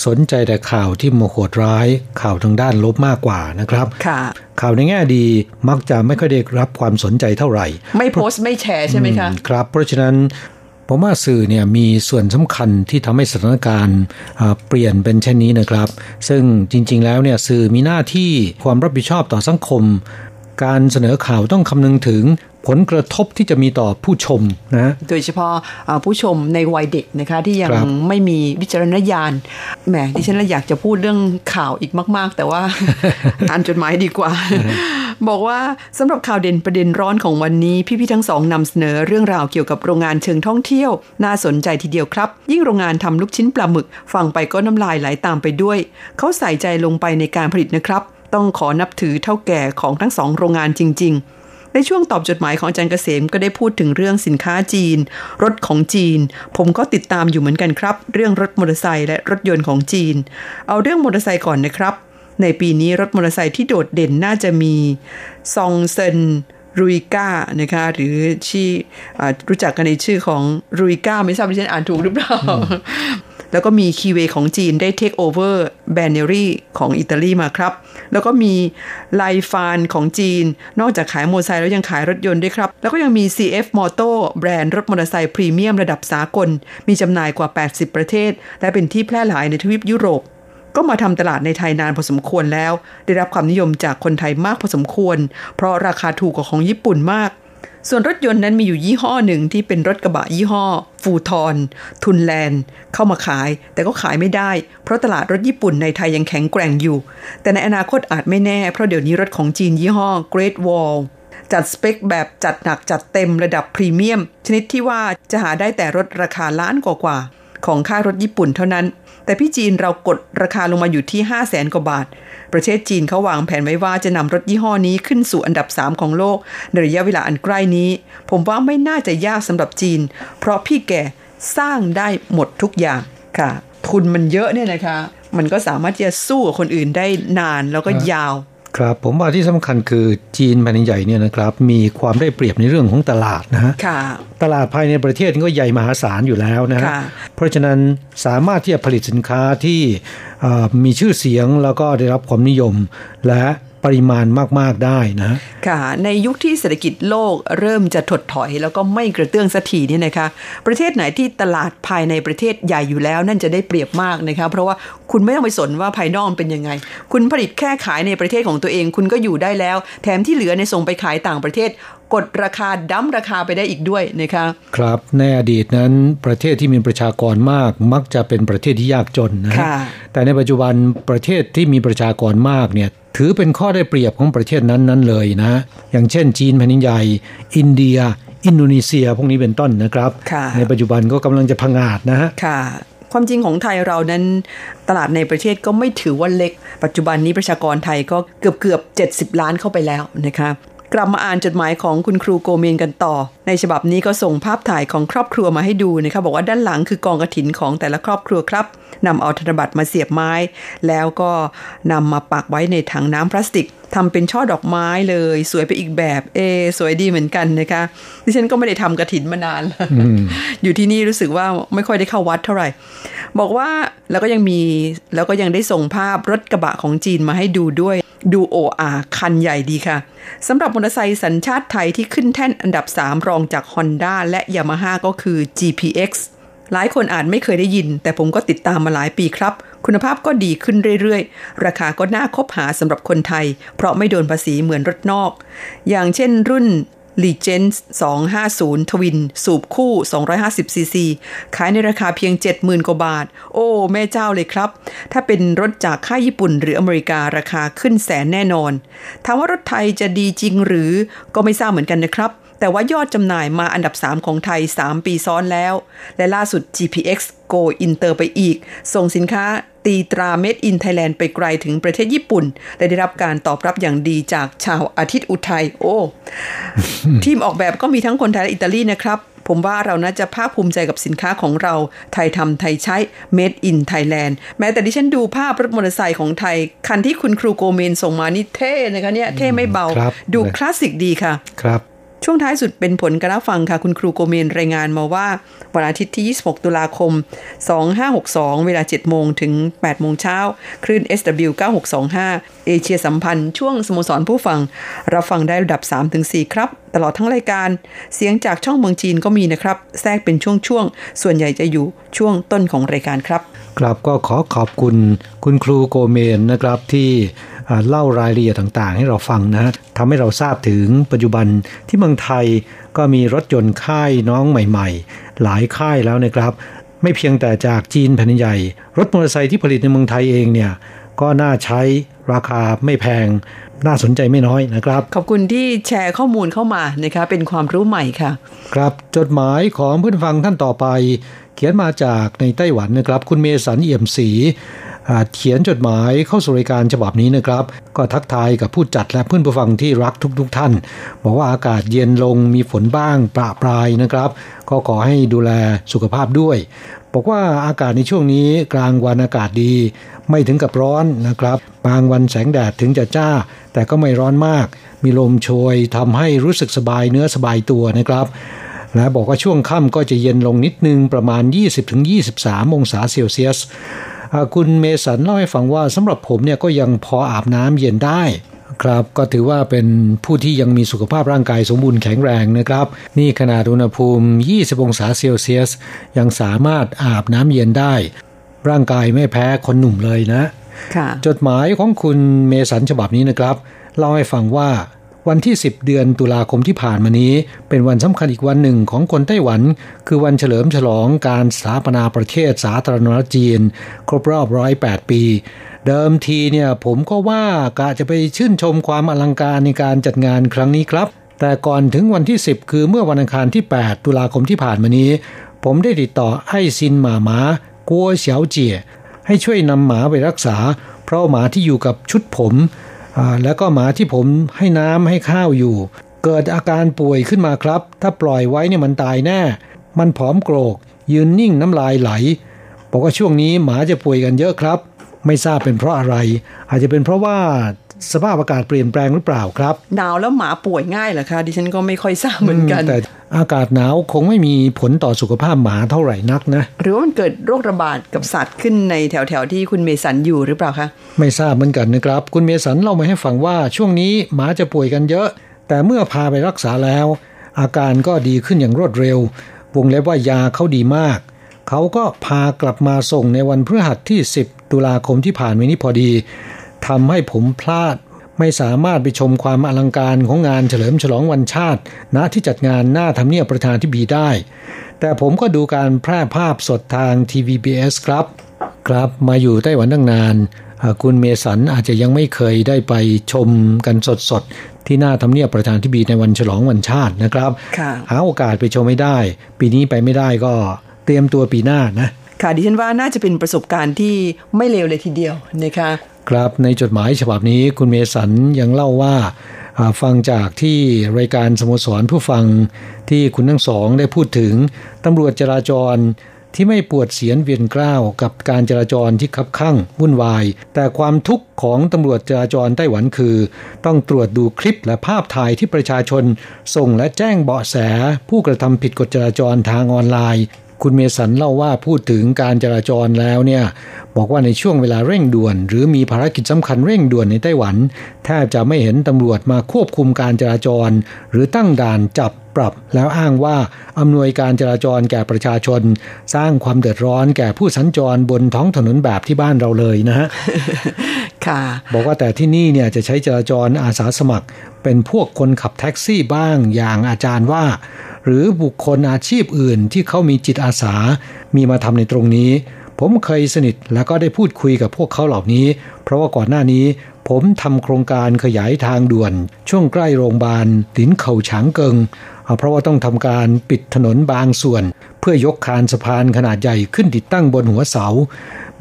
สนใจแต่ข่าวที่โมโหดร้าย ข่าวทางด้านลบมากกว่านะครับค่ะข่าวในแง่ดีมักจะไม่ค่อยได้รับความสนใจเท่าไหร่ ไม่โพสต์ไม่แชร์ใช่ไหมคะครับ เพราะฉะนั้นผมว่าสื่อเนี่ยมีส่วนสำคัญที่ทำให้สถานการณ์เปลี่ยนเป็นเช่นนี้นะครับ ซึ่งจริงๆแล้วเนี่ยสื่อมีหน้าที่ความรับผิดชอบต่อสังคม การเสนอข่าวต้องคำนึงถึงผลกระทบที่จะมีต่อผู้ชมนะ โดยเฉพาะผู้ชมในวัยเด็กนะคะที่ยังไม่มีวิจารณญาณ แหมดิฉันอยากจะพูดเรื่องข่าวอีกมาก ๆ แต่ว่าอ่านจดหมายดีกว่า บอกว่าสำหรับข่าวเด่นประเด็นร้อนของวันนี้ พี่ๆทั้งสองนำเสนอเรื่องราวเกี่ยวกับโรงงานเชิงท่องเที่ยว น่าสนใจทีเดียวครับ ยิ่งโรงงานทำลูกชิ้นปลาหมึก ฟังไปก็น้ำลายไหลาตามไปด้วย เขาใส่ใจลงไปในการผลิตนะครับ ต้องขอนับถือเท่าแก่ของทั้งสองโรงงานจริง ๆ ในช่วงตอบจดหมายของอาจารย์เกษมก็ได้พูดถึงเรื่องสินค้าจีน รถของจีน ผมก็ติดตามอยู่เหมือนกันครับ เรื่องรถมอเตอร์ไซค์และรถยนต์ของจีน เอาเรื่องมอเตอร์ไซค์ก่อนนะครับ ในปีนี้รถมอเตอร์ไซค์ที่โดดเด่นน่าจะมี Zongshen Ryuka นะคะหรือชื่อรู้จักกันในชื่อของ Ryuka ไม่ทราบว่าฉันอ่านถูกหรือเปล่า แล้วก็มี Keeway ของจีนได้ takeover Benelli ของอิตาลีมาครับ แล้วก็มี Lifan ของจีน นอกจากขายมอเตอร์ไซค์แล้วยังขายรถยนต์ด้วยครับ แล้วก็ยังมี CF Moto แบรนด์รถมอเตอร์ไซค์พรีเมียมระดับสากล มีจำหน่ายกว่า 80 ประเทศ และเป็นที่แพร่หลายในทวีปยุโรปก็มาทำตลาดในไทยนานพอสมควรแล้ว ได้รับความนิยมจากคนไทยมากพอสมควร เพราะราคาถูกกว่าของญี่ปุ่นมาก ส่วนรถยนต์นั้นมีอยู่ยี่ห้อหนึ่งที่เป็นรถกระบะยี่ห้อ ฟูทอนทุนแลนด์ เข้ามาขาย แต่ก็ขายไม่ได้ เพราะตลาดรถญี่ปุ่นในไทยยังแข็งแกร่งอยู่ แต่ในอนาคตอาจไม่แน่ เพราะเดี๋ยวนี้รถของจีนยี่ห้อ Great Wall จัดสเปคแบบจัดหนักจัดเต็มระดับพรีเมียม ชนิดที่ว่าจะหาได้แต่รถราคาล้านกว่าๆ ของค่ารถญี่ปุ่นเท่านั้น แต่พี่จีนเรากดราคาลงมาอยู่ที่ 5 0 0แสนกว่าบาท ประเทศจีนเขาวางแผนไว้ว่าจะนำรถยี่ห้อนี้ขึ้นสู่อันดับ 3 ของโลก ในระยะเวลาอันใกล้นี้ ผมว่าไม่น่าจะยากสำหรับจีน เพราะพี่แกสร้างได้หมดทุกอย่างค่ะทุนมันเยอะเนี่ยนะคะ มันก็สามารถจะสู้กับคนอื่นได้นานแล้วก็ยาว ครับผมว่าที่สำคัญคือจีนแผ่นใหญ่เนี่ยนะครับมีความได้เปรียบในเรื่องของตลาดนะฮะตลาดภายในประเทศก็ใหญ่มหาศาลอยู่แล้วนะฮะเพราะฉะนั้นสามารถที่จะผลิตสินค้าที่มีชื่อเสียงแล้วก็ได้รับความนิยมและ ปริมาณมาก ๆ ได้นะค่ะ ในยุคที่เศรษฐกิจโลกเริ่มจะถดถอย แล้วก็ไม่กระเตื้องสักทีนี่นะคะ ประเทศไหนที่ตลาดภายในประเทศใหญ่อยู่แล้ว นั่นจะได้เปรียบมากนะคะ เพราะว่าคุณไม่ต้องไปสนว่าภายนอกเป็นยังไง คุณผลิตแค่ขายในประเทศของตัวเอง คุณก็อยู่ได้แล้ว แถมที่เหลือในส่งไปขายต่างประเทศ กดราคาดั้มราคาไปได้อีกด้วยนะคะครับในอดีตนั้นประเทศที่มีประชากรมากมักจะเป็นประเทศที่ยากจนนะแต่ในปัจจุบันประเทศที่มีประชากรมากเนี่ยถือเป็นข้อได้เปรียบของประเทศนั้นๆเลยนะ อย่างเช่น จีนแผ่นดินใหญ่ อินเดีย อินโดนีเซีย พวกนี้เป็นต้นนะครับ ในปัจจุบันก็กำลังจะพังอาจนะฮะค่ะความจริงของไทยเรานั้นตลาดในประเทศก็ไม่ถือว่าเล็ก ปัจจุบันนี้ประชากรไทยก็เกือบเกือบ70 ล้านเข้าไปแล้วนะคะ กลับมาอ่านจดหมายของคุณครูโกเมนกันต่อ ในฉบับนี้ก็ส่งภาพถ่ายของครอบครัวมาให้ดูนะคะบอกว่าด้านหลังคือกองกระถินของแต่ละครอบครัวครับนำเอาธนบัตรมาเสียบไม้ แล้วก็นำมาปักไว้ในถังน้ำพลาสติก ทำเป็นช่อดอกไม้เลย สวยไปอีกแบบ เอ สวยดีเหมือนกันนะคะดิฉันก็ไม่ได้ทำกระถินมานานอยู่ที่นี่รู้สึกว่าไม่ค่อยได้เข้าวัดเท่าไหร่ บอกว่าแล้วก็ยังมีแล้วก็ยังได้ส่งภาพรถกระบะของจีนมาให้ดูด้วยดูโออาคันใหญ่ดีค่ะสำหรับมอเตอร์ไซค์สัญชาติไทยที่ขึ้นแท่นอันดับ 3 รองจาก Honda และ Yamaha ก็คือ GPX หลายคนอาจไม่เคยได้ยิน แต่ผมก็ติดตามมาหลายปีครับ คุณภาพก็ดีขึ้นเรื่อยๆ ราคาก็น่าคบหาสำหรับคนไทย เพราะไม่โดนภาษีเหมือนรถนอก อย่างเช่นรุ่น l e g e n d 250 ทวิน สูบคู่ 250ซีซีขายในราคาเพียง 70,000 กว่าบาท โอ้ แม่เจ้าเลยครับ ถ้าเป็นรถจากค่ายญี่ปุ่นหรืออเมริการาคาขึ้นแสนแน่นอนถามว่ารถไทยจะดีจริงหรือก็ไม่ทราบเหมือนกันนะครับ แต่ว่ายอดจำหน่ายมาอันดับ 3 ของไทย 3 ปีซ้อนแล้ว และล่าสุด GPX Go Inter ไปอีก ส่งสินค้าตีตรา Made in Thailand ไปไกลถึงประเทศญี่ปุ่น และได้รับการตอบรับอย่างดีจากชาวอาทิตย์อุทัย โอ้ ทีมออกแบบก็มีทั้งคนไทยและอิตาลีนะครับ ผมว่าเราน่าจะภาคภูมิใจกับสินค้าของเรา ไทยทำไทยใช้ Made in Thailand แม้แต่ที่ฉันดูภาพรถมอเตอร์ไซค์ของไทย คันที่คุณครูโกเมนส่งมานี่เท่นะคะเนี่ย เท่ไม่เบาครับดูคลาสสิกดีค่ะ ครับ ช่วงท้ายสุดเป็นผลการรับฟังค่ะ คุณครูโกเมนรายงานมาว่า วันอาทิตย์ที่ 26 ตุลาคม 2562 เวลา 7 โมงถึง 8 โมงเช้า คลื่น SW 9625 เอเชียสัมพันธ์ ช่วงสโมสรผู้ฟัง รับฟังได้ระดับ 3-4 ครับ ตลอดทั้งรายการ เสียงจากช่องเมืองจีนก็มีนะครับ แทรกเป็นช่วงๆ ส่วนใหญ่จะอยู่ช่วงต้นของรายการครับ ครับก็ขอขอบคุณคุณครูโกเมนนะครับที่ เล่ารายละเอียดต่างๆ ให้เราฟังนะฮะทำให้เราทราบถึงปัจจุบันที่เมืองไทยก็มีรถยนต์ค่ายน้องใหม่ ๆ หลายค่ายแล้วนะครับ ไม่เพียงแต่จากจีนแผ่นใหญ่ รถมอเตอร์ไซค์ที่ผลิตในเมืองไทยเองเนี่ยก็น่าใช้ราคาไม่แพง น่าสนใจไม่น้อยนะครับ ขอบคุณที่แชร์ข้อมูลเข้ามานะคะเป็นความรู้ใหม่ค่ะ ครับจดหมายของเพื่อนฟังท่านต่อไป เขียนมาจากในไต้หวันนะครับ คุณเมสันเอี่ยมศรี อ่าเขียนจดหมายเข้าสู่รายการฉบับนี้นะครับ ก็ทักทายกับผู้จัดและเพื่อนผู้ฟังที่รักทุกๆทท่าน บอกว่าอากาศเย็นลงมีฝนบ้างประปรายนะครับ ก็ขอให้ดูแลสุขภาพด้วย บอกว่าอากาศในช่วงนี้กลางวันอากาศดี ไม่ถึงกับร้อนนะครับบางวันแสงแดดถึงจะจ้า แต่ก็ไม่ร้อนมาก มีลมโชยทำให้รู้สึกสบายเนื้อสบายตัวนะครับและบอกว่าช่วงค่ำก็จะเย็นลงนิดนึงประมาณ 20-23 องศาเซลเซียส คุณเมสันเล่าให้ฟังว่าสำหรับผมเนี่ยก็ยังพออาบน้ำเย็นได้ครับก็ถือว่าเป็นผู้ที่ยังมีสุขภาพร่างกายสมบูรณ์แข็งแรงนะครับ นี่ขนาดอุณหภูมิ 20 องศาเซลเซียส ยังสามารถอาบน้ำเย็นได้ ร่างกายไม่แพ้คนหนุ่มเลยนะค่ะจดหมายของคุณเมสันฉบับนี้นะครับ เล่าให้ฟังว่า วันที่ 10 เดือนตุลาคมที่ผ่านมานี้ เป็นวันสำคัญอีกวันหนึ่งของคนไต้หวัน คือวันเฉลิมฉลองการสถาปนาประเทศสาธารณรัฐจีน ครบรอบ108ปี เดิมทีเนี่ยผมก็ว่ากะจะไปชื่นชมความอลังการในการจัดงานครั้งนี้ครับ แต่ก่อนถึงวันที่ 10 คือเมื่อวันอังคารที่ 8 ตุลาคมที่ผ่านมานี้ ผมได้ติดต่อไอ้ซินหมาหมากัวเฉียวเจี๋ยให้ช่วยนำหมาไปรักษา เพราะหมาที่อยู่กับชุดผม แล้วก็หมาที่ผมให้น้ำให้ข้าวอยู่ เกิดอาการป่วยขึ้นมาครับ ถ้าปล่อยไว้เนี่ยมันตายแน่ มันผอมโกรก ยืนนิ่งน้ำลายไหล บอกว่าช่วงนี้หมาจะป่วยกันเยอะครับ ไม่ทราบเป็นเพราะอะไร อาจจะเป็นเพราะว่าสภาพอากาศเปลี่ยนแปลงหรือเปล่าครับ หนาวแล้วหมาป่วยง่ายเหรอคะดิฉันก็ไม่ค่อยทราบเหมือนกันแต่ อากาศหนาวคงไม่มีผลต่อสุขภาพหมาเท่าไหร่นักนะ หรือว่ามันเกิดโรคระบาดกับสัตว์ขึ้นในแถวๆที่คุณเมสันอยู่หรือเปล่าคะ ไม่ทราบเหมือนกันนะครับ คุณเมสันเล่ามาให้ฟังว่าช่วงนี้หมาจะป่วยกันเยอะ แต่เมื่อพาไปรักษาแล้ว อาการก็ดีขึ้นอย่างรวดเร็ว วงเล็บว่ายาเขาดีมาก เขาก็พากลับมาส่งในวันพฤหัสที่ 10 ตุลาคมที่ผ่านมานี้พอดีทำให้ผมพลาด ไม่สามารถไปชมความอลังการของงานเฉลิมฉลองวันชาติณที่จัดงานหน้าทำเนียบประธานที่บีได้ แต่ผมก็ดูการแพร่ภาพสดทาง TVBS ครับ ครับมาอยู่ไต้หวันตั้งนานอ่าคุณเมสันอาจจะยังไม่เคยได้ไปชมกันสดๆ ที่หน้าทำเนียบประธานที่บีในวันฉลองวันชาตินะครับค่ะหาโอกาสไปชมไม่ได้ ปีนี้ไปไม่ได้ก็เตรียมตัวปีหน้านะค่ะดิฉันว่าน่าจะเป็นประสบการณ์ที่ไม่เลวเลยทีเดียวนะคะ ครับในจดหมายฉบับนี้คุณเมสันยังเล่าว่าฟังจากที่รายการสโมสรผู้ฟังที่คุณทั้งสองได้พูดถึงตำรวจจราจรที่ไม่ปวดเสียนเวียนกล้าวกับการจราจรที่คับข้างวุ่นวาย แต่ความทุกข์ของตำรวจจราจรไต้หวันคือ ต้องตรวจดูคลิปและภาพถ่ายที่ประชาชน ส่งและแจ้งเบาะแส ผู้กระทำผิดกฎจราจรทางออนไลน์ คุณเมสันเล่าว่าพูดถึงการจราจรแล้วเนี่ยบอกว่าในช่วงเวลาเร่งด่วน หรือมีภารกิจสำคัญเร่งด่วนในไต้หวันแทบจะไม่เห็นตำรวจมาควบคุมการจราจร หรือตั้งด่านจับปรับ แล้วอ้างว่าอำนวยการจราจรแก่ประชาชน สร้างความเดือดร้อนแก่ผู้สัญจรบนท้องถนนแบบที่บ้านเราเลยนะฮะค่ะบอกว่าแต่ที่นี่เนี่ยจะใช้จราจรอาสาสมัคร เป็นพวกคนขับแท็กซี่บ้างอย่างอาจารย์ว่า หรือบุคคลอาชีพอื่นที่เขามีจิตอาสา มีมาทำในตรงนี้ ผมเคยสนิทแล้วก็ได้พูดคุยกับพวกเขาเหล่านี้ เพราะว่าก่อนหน้านี้ ผมทำโครงการขยายทางด่วน ช่วงใกล้โรงพยาบาลตินเข่าฉางเกิงเพราะว่าต้องทำการปิดถนนบางส่วน เพื่อยกคานสะพานขนาดใหญ่ขึ้นติดตั้งบนหัวเสา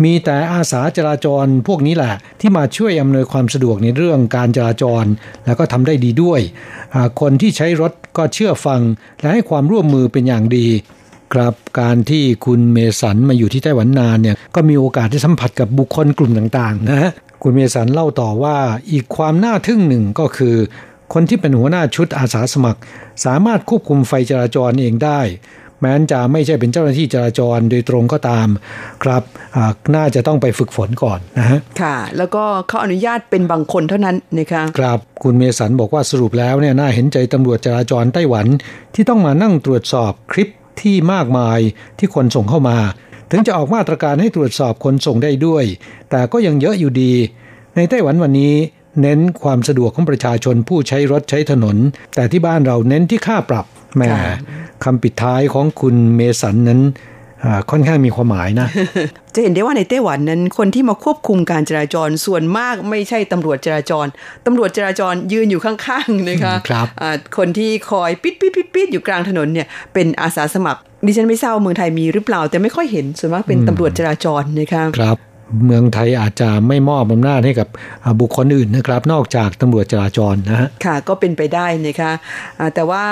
มีแต่อาสาจราจรพวกนี้แหละ ที่มาช่วยอำนวยความสะดวกในเรื่องการจราจร แล้วก็ทำได้ดีด้วย คนที่ใช้รถก็เชื่อฟัง และให้ความร่วมมือเป็นอย่างดีครับการที่คุณเมสันมาอยู่ที่ไต้หวันนานเนี่ยก็มีโอกาสได้สัมผัสกับบุคคลกลุ่มต่างๆนะฮะคุณเมสันเล่าต่อว่าอีกความน่าทึ่งหนึ่งก็คือ คนที่เป็นหัวหน้าชุดอาสาสมัคร สามารถควบคุมไฟจราจรเองได้ แม้นจะไม่ใช่เป็นเจ้าหน้าที่จราจรโดยตรงก็ตามครับน่าจะต้องไปฝึกฝนก่อนนะฮะค่ะ แล้วก็เขาอนุญาตเป็นบางคนเท่านั้นนะคะครับคุณเมสันบอกว่าสรุปแล้วเนี่ยน่าเห็นใจตำรวจจราจรไต้หวัน ที่ต้องมานั่งตรวจสอบคลิปที่มากมายที่คนส่งเข้ามา ถึงจะออกมาตรการให้ตรวจสอบคนส่งได้ด้วย แต่ก็ยังเยอะอยู่ดี ในไต้หวันวันนี้เน้นความสะดวกของประชาชนผู้ใช้รถใช้ถนน แต่ที่บ้านเราเน้นที่ค่าปรับ แม่คำปิดท้ายของคุณเมสันนั้นค่อนข้างมีความหมายนะ จะเห็นได้ว่าในไต้หวันนั้น คนที่มาควบคุมการจราจรส่วนมากไม่ใช่ตำรวจจราจร ตำรวจจราจรยืนอยู่ข้างๆนะคะครับคนที่คอยปิดปิดปิดปิดอยู่กลางถนนเนี่ยเป็นอาสาสมัครดิฉันไม่ทราบเมืองไทยมีหรือเปล่า แต่ไม่ค่อยเห็นส่วนมากเป็นตำรวจจราจรนะคะครับ เมืองไทยอาจจะไม่มอบอำนาจให้กับบุคคลอื่นนะครับ นอกจากตำรวจจราจรนะฮะค่ะก็เป็นไปได้นะคะแต่ว่า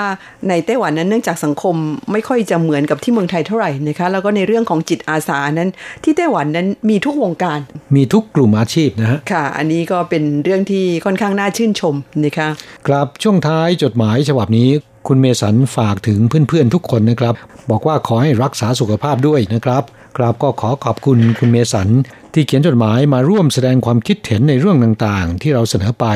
ในไต้หวันนั้นเนื่องจากสังคมไม่ค่อยจะเหมือนกับที่เมืองไทยเท่าไหร่นะคะแล้วก็ในเรื่องของจิตอาสานั้น ที่ไต้หวันนั้นมีทุกวงการ มีทุกกลุ่มอาชีพนะฮะค่ะ อันนี้ก็เป็นเรื่องที่ค่อนข้างน่าชื่นชมนะคะครับช่วงท้ายจดหมายฉบับนี้คุณเมสันฝากถึงเพื่อนๆทุกคนนะครับ บอกว่าขอให้รักษาสุขภาพด้วยนะครับ ครับก็ขอขอบคุณคุณเมสัน ที่เขียนจดหมายมาร่วมแสดงความคิดเห็นในเรื่องต่างๆ ที่เราเสนอไป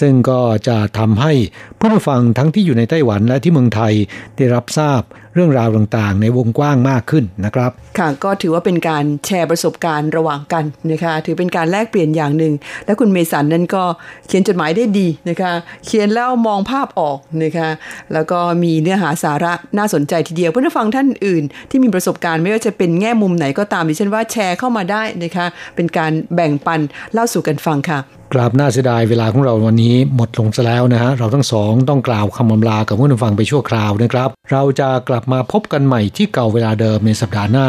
ซึ่งก็จะทำให้ผู้ฟังทั้งที่อยู่ในไต้หวันและที่เมืองไทยได้รับทราบ เรื่องราวต่างๆ ในวงกว้างมากขึ้นนะครับ ค่ะก็ถือว่าเป็นการแชร์ประสบการณ์ระหว่างกันนะคะ ถือเป็นการแลกเปลี่ยนอย่างหนึ่ง และคุณเมสันนั้นก็เขียนจดหมายได้ดีนะคะ เขียนแล้วมองภาพออกนะคะ แล้วก็มีเนื้อหาสาระน่าสนใจทีเดียวเพื่อนฟังท่านอื่น ที่มีประสบการณ์ไม่ว่าจะเป็นแง่มุมไหนก็ตามดิฉันว่าแชร์เข้ามาได้นะคะ เป็นการแบ่งปันเล่าสู่กันฟังค่ะกราบน่าเสียดายเวลาของเราวันนี้หมดลงซะแล้วนะฮะเราทั้งสองต้องกล่าวคำอำลากับผู้ฟังไปชั่วคราวนะครับ เราจะกลับมาพบกันใหม่ที่เก่าเวลาเดิมในสัปดาห์หน้า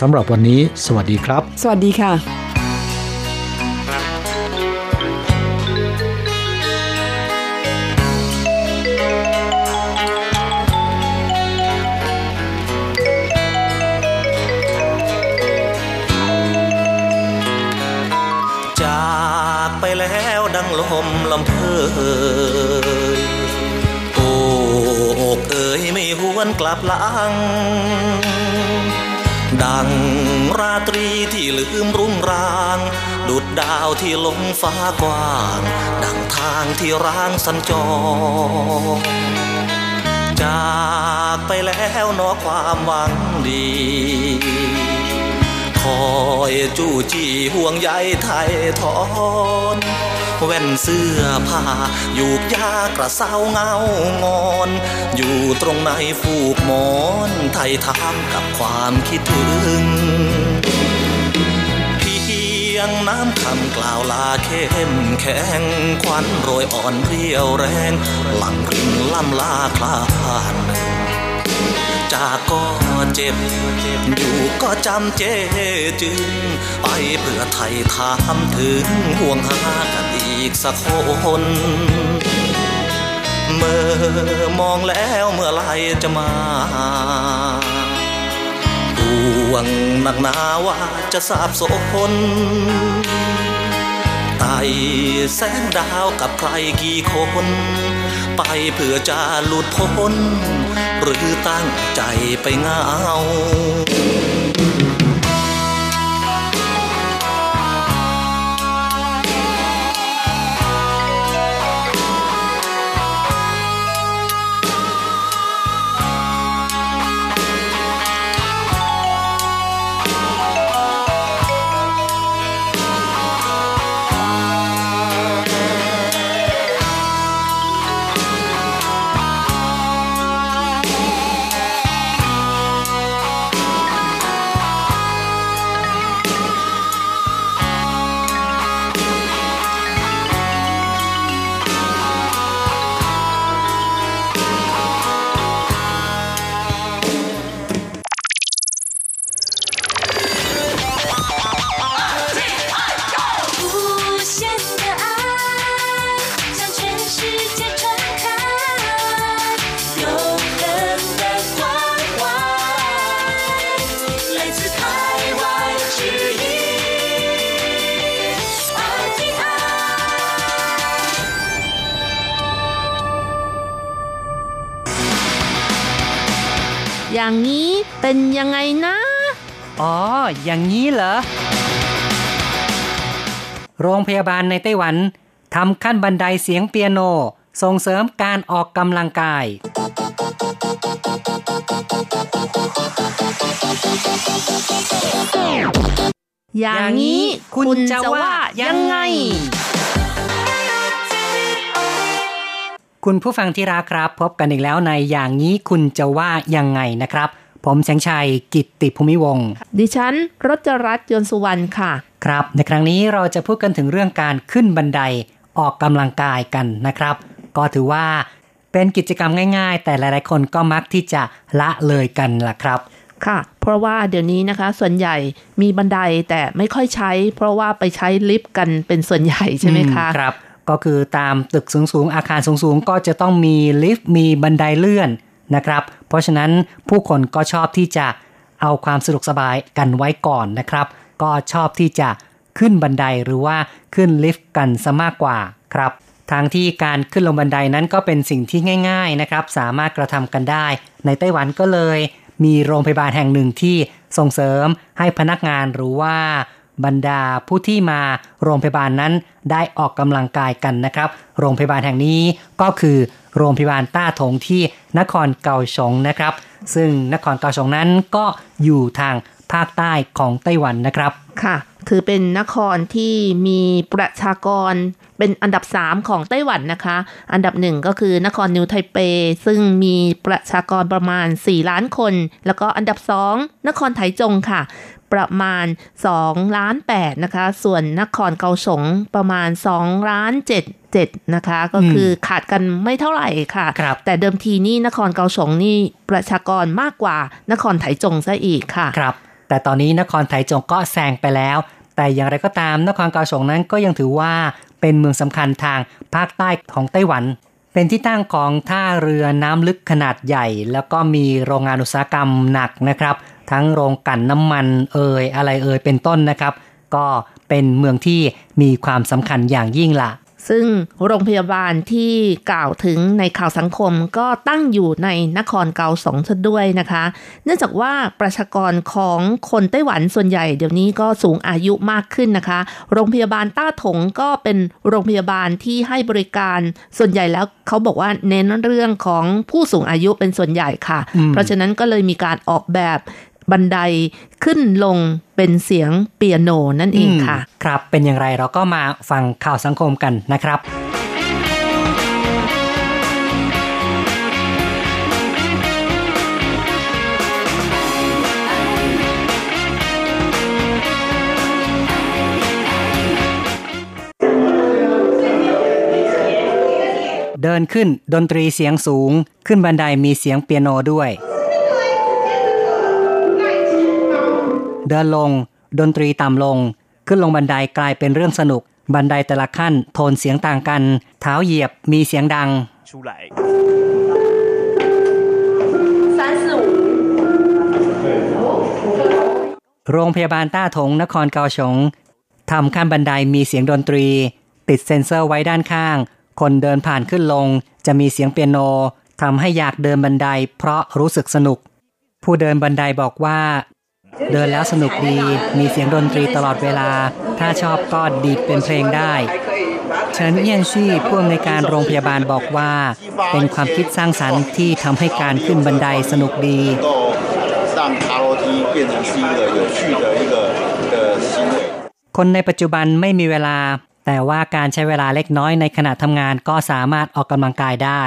สำหรับวันนี้ สวัสดีครับ สวัสดีค่ะ กลับหลัง ดังราตรีที่ลืมรุ่งราง ดุดดาวที่ลงฟ้ากว้าง ดังทางที่ร้างสัญจรจากไปแล้วนอความหวังดีคอยจู่จีห่วงใยไทยทอน แว่นเสื้อผ้าอยู่ยากระเซ้าเงางอน อยู่ตรงในฟูกหมอนไทยทามกับความคิดถึงเพียงน้ำคำกล่าวลาเข้มแข็งควันโรยอ่อนเรียวแรง หลังริงล่ำลาคลาน จากก็เจ็บ อยู่ก็จำเจจึง ไปเพื่อไทยถามถึงห่วงหากันอีกสักคนเมื่อมองแล้วเมื่อไรจะมาห่วงหนักหนาว่าจะสาบสน ไต่แสงดาวกับใครกี่คน ไปเพื่อจะหลุดพ้น หรือตั้งใจไปเงา เป็นยังไงนะ อ๋อ อย่างนี้เหรอ โรงพยาบาลในไต้หวันทำขั้นบันไดเสียงเปียโน ส่งเสริมการออกกำลังกาย อย่างนี้คุณจะว่ายังไง คุณผู้ฟังที่รักครับ พบกันอีกแล้วในอย่างนี้คุณจะว่ายังไงนะครับ ผมแสงชัยกิตติภูมิวงศ์ดิฉันรจรัตน์ยนต์สุวรรณค่ะ ครับ ในครั้งนี้เราจะพูดกันถึงเรื่องการขึ้นบันไดออกกำลังกายกันนะครับ ก็ถือว่าเป็นกิจกรรมง่ายๆ แต่หลายๆคนก็มักที่จะละเลยกันล่ะครับค่ะ เพราะว่าเดี๋ยวนี้นะคะส่วนใหญ่มีบันไดแต่ไม่ค่อยใช้ เพราะว่าไปใช้ลิฟต์กันเป็นส่วนใหญ่ใช่ไหมคะอืครับ ก็คือตามตึกสูงๆอาคารสูงๆก็จะต้องมีลิฟต์มีบันไดเลื่อน นะครับ เพราะฉะนั้นผู้คนก็ชอบที่จะเอาความสะดวกสบายกันไว้ก่อนนะครับ ก็ชอบที่จะขึ้นบันไดหรือว่าขึ้นลิฟต์กันซะมากกว่าครับทางที่การขึ้นลงบันไดนั้นก็เป็นสิ่งที่ง่าย ๆนะครับ สามารถกระทำกันได้ ในไต้หวันก็เลย มีโรงพยาบาลแห่งหนึ่งที่ส่งเสริมให้พนักงานหรือว่าบรรดาผู้ที่มาโรงพยาบาลนั้นได้ออกกำลังกายกันนะครับ โรงพยาบาลแห่งนี้ก็คือ โรงพยาบาลต้าถงที่นครเกาสงนะครับ ซึ่งนครเกาสงนั้นก็อยู่ทางภาคใต้ของไต้หวันนะครับค่ะถือเป็นนครที่มีประชากรเป็นอันดับ 3 ของไต้หวันนะคะ อันดับหนึ่งก็คือนครนิวไทเป ซึ่งมีประชากรประมาณ 4 ล้านคน แล้วก็อันดับ 2 นครไถจงค่ะ ประมาณ2ล้าน8นะคะ ส่วนนครเกาสงประมาณ2ล้าน7 7นะคะ ก็คือขาดกันไม่เท่าไหร่ค่ะครับแต่เดิมทีนี่นครเกาสงนี่ประชากรมากกว่านครไถจงซะอีกค่ะครับ แต่ตอนนี้นครไถจงก็แซงไปแล้ว แต่อย่างไรก็ตามนครเกาสงนั้นก็ยังถือว่าเป็นเมืองสำคัญทางภาคใต้ของไต้หวันเป็นที่ตั้งของท่าเรือน้ำลึกขนาดใหญ่ แล้วก็มีโรงงานอุตสาหกรรมหนักนะครับ ทั้งโรงกลั่นน้ำมันเอ่ยอะไรเอ่ยเป็นต้นนะครับ ก็เป็นเมืองที่มีความสำคัญอย่างยิ่งละซึ่งโรงพยาบาลที่กล่าวถึงในข่าวสังคมก็ตั้งอยู่ในนครเกาสงซะด้วยนะคะ เนื่องจากว่าประชากรของคนไต้หวันส่วนใหญ่เดี๋ยวนี้ก็สูงอายุมากขึ้นนะคะ โรงพยาบาลต้าถงก็เป็นโรงพยาบาลที่ให้บริการส่วนใหญ่แล้วเขาบอกว่าเน้นเรื่องของผู้สูงอายุเป็นส่วนใหญ่ค่ะอืมเพราะฉะนั้นก็เลยมีการออกแบบ บันไดขึ้นลงเป็นเสียงเปียโนนั่นเองค่ะ ครับเป็นอย่างไรเราก็มาฟังข่าวสังคมกันนะครับเดินขึ้นดนตรีเสียงสูง ขึ้นบันไดมีเสียงเปียโนด้วย เดินลง ดนตรีต่ำลง ขึ้นลงบันไดกลายเป็นเรื่องสนุก บันไดแต่ละขั้นโทนเสียงต่างกัน เท้าเหยียบมีเสียงดัง出来。โรงพยาบาลต้าถงนครเกาสงทำขั้นบันไดมีเสียงดนตรี ติดเซ็นเซอร์ไว้ด้านข้าง คนเดินผ่านขึ้นลง จะมีเสียงเปียโนทำให้อยากเดินบันไดเพราะรู้สึกสนุก ผู้เดินบันไดบอกว่า เดินแล้วสนุกดี มีเสียงดนตรีตลอดเวลา ถ้าชอบก็ดีดเป็นเพลงได้เฉินเยียนชี่ผู้อำนวยการโรงพยาบาลบอกว่า เป็นความคิดสร้างสรรค์ที่ทำให้การขึ้นบันไดสนุกดีคนในปัจจุบันไม่มีเวลา แต่ว่าการใช้เวลาเล็กน้อยในขณะทำงานก็สามารถออกกำลังกายได้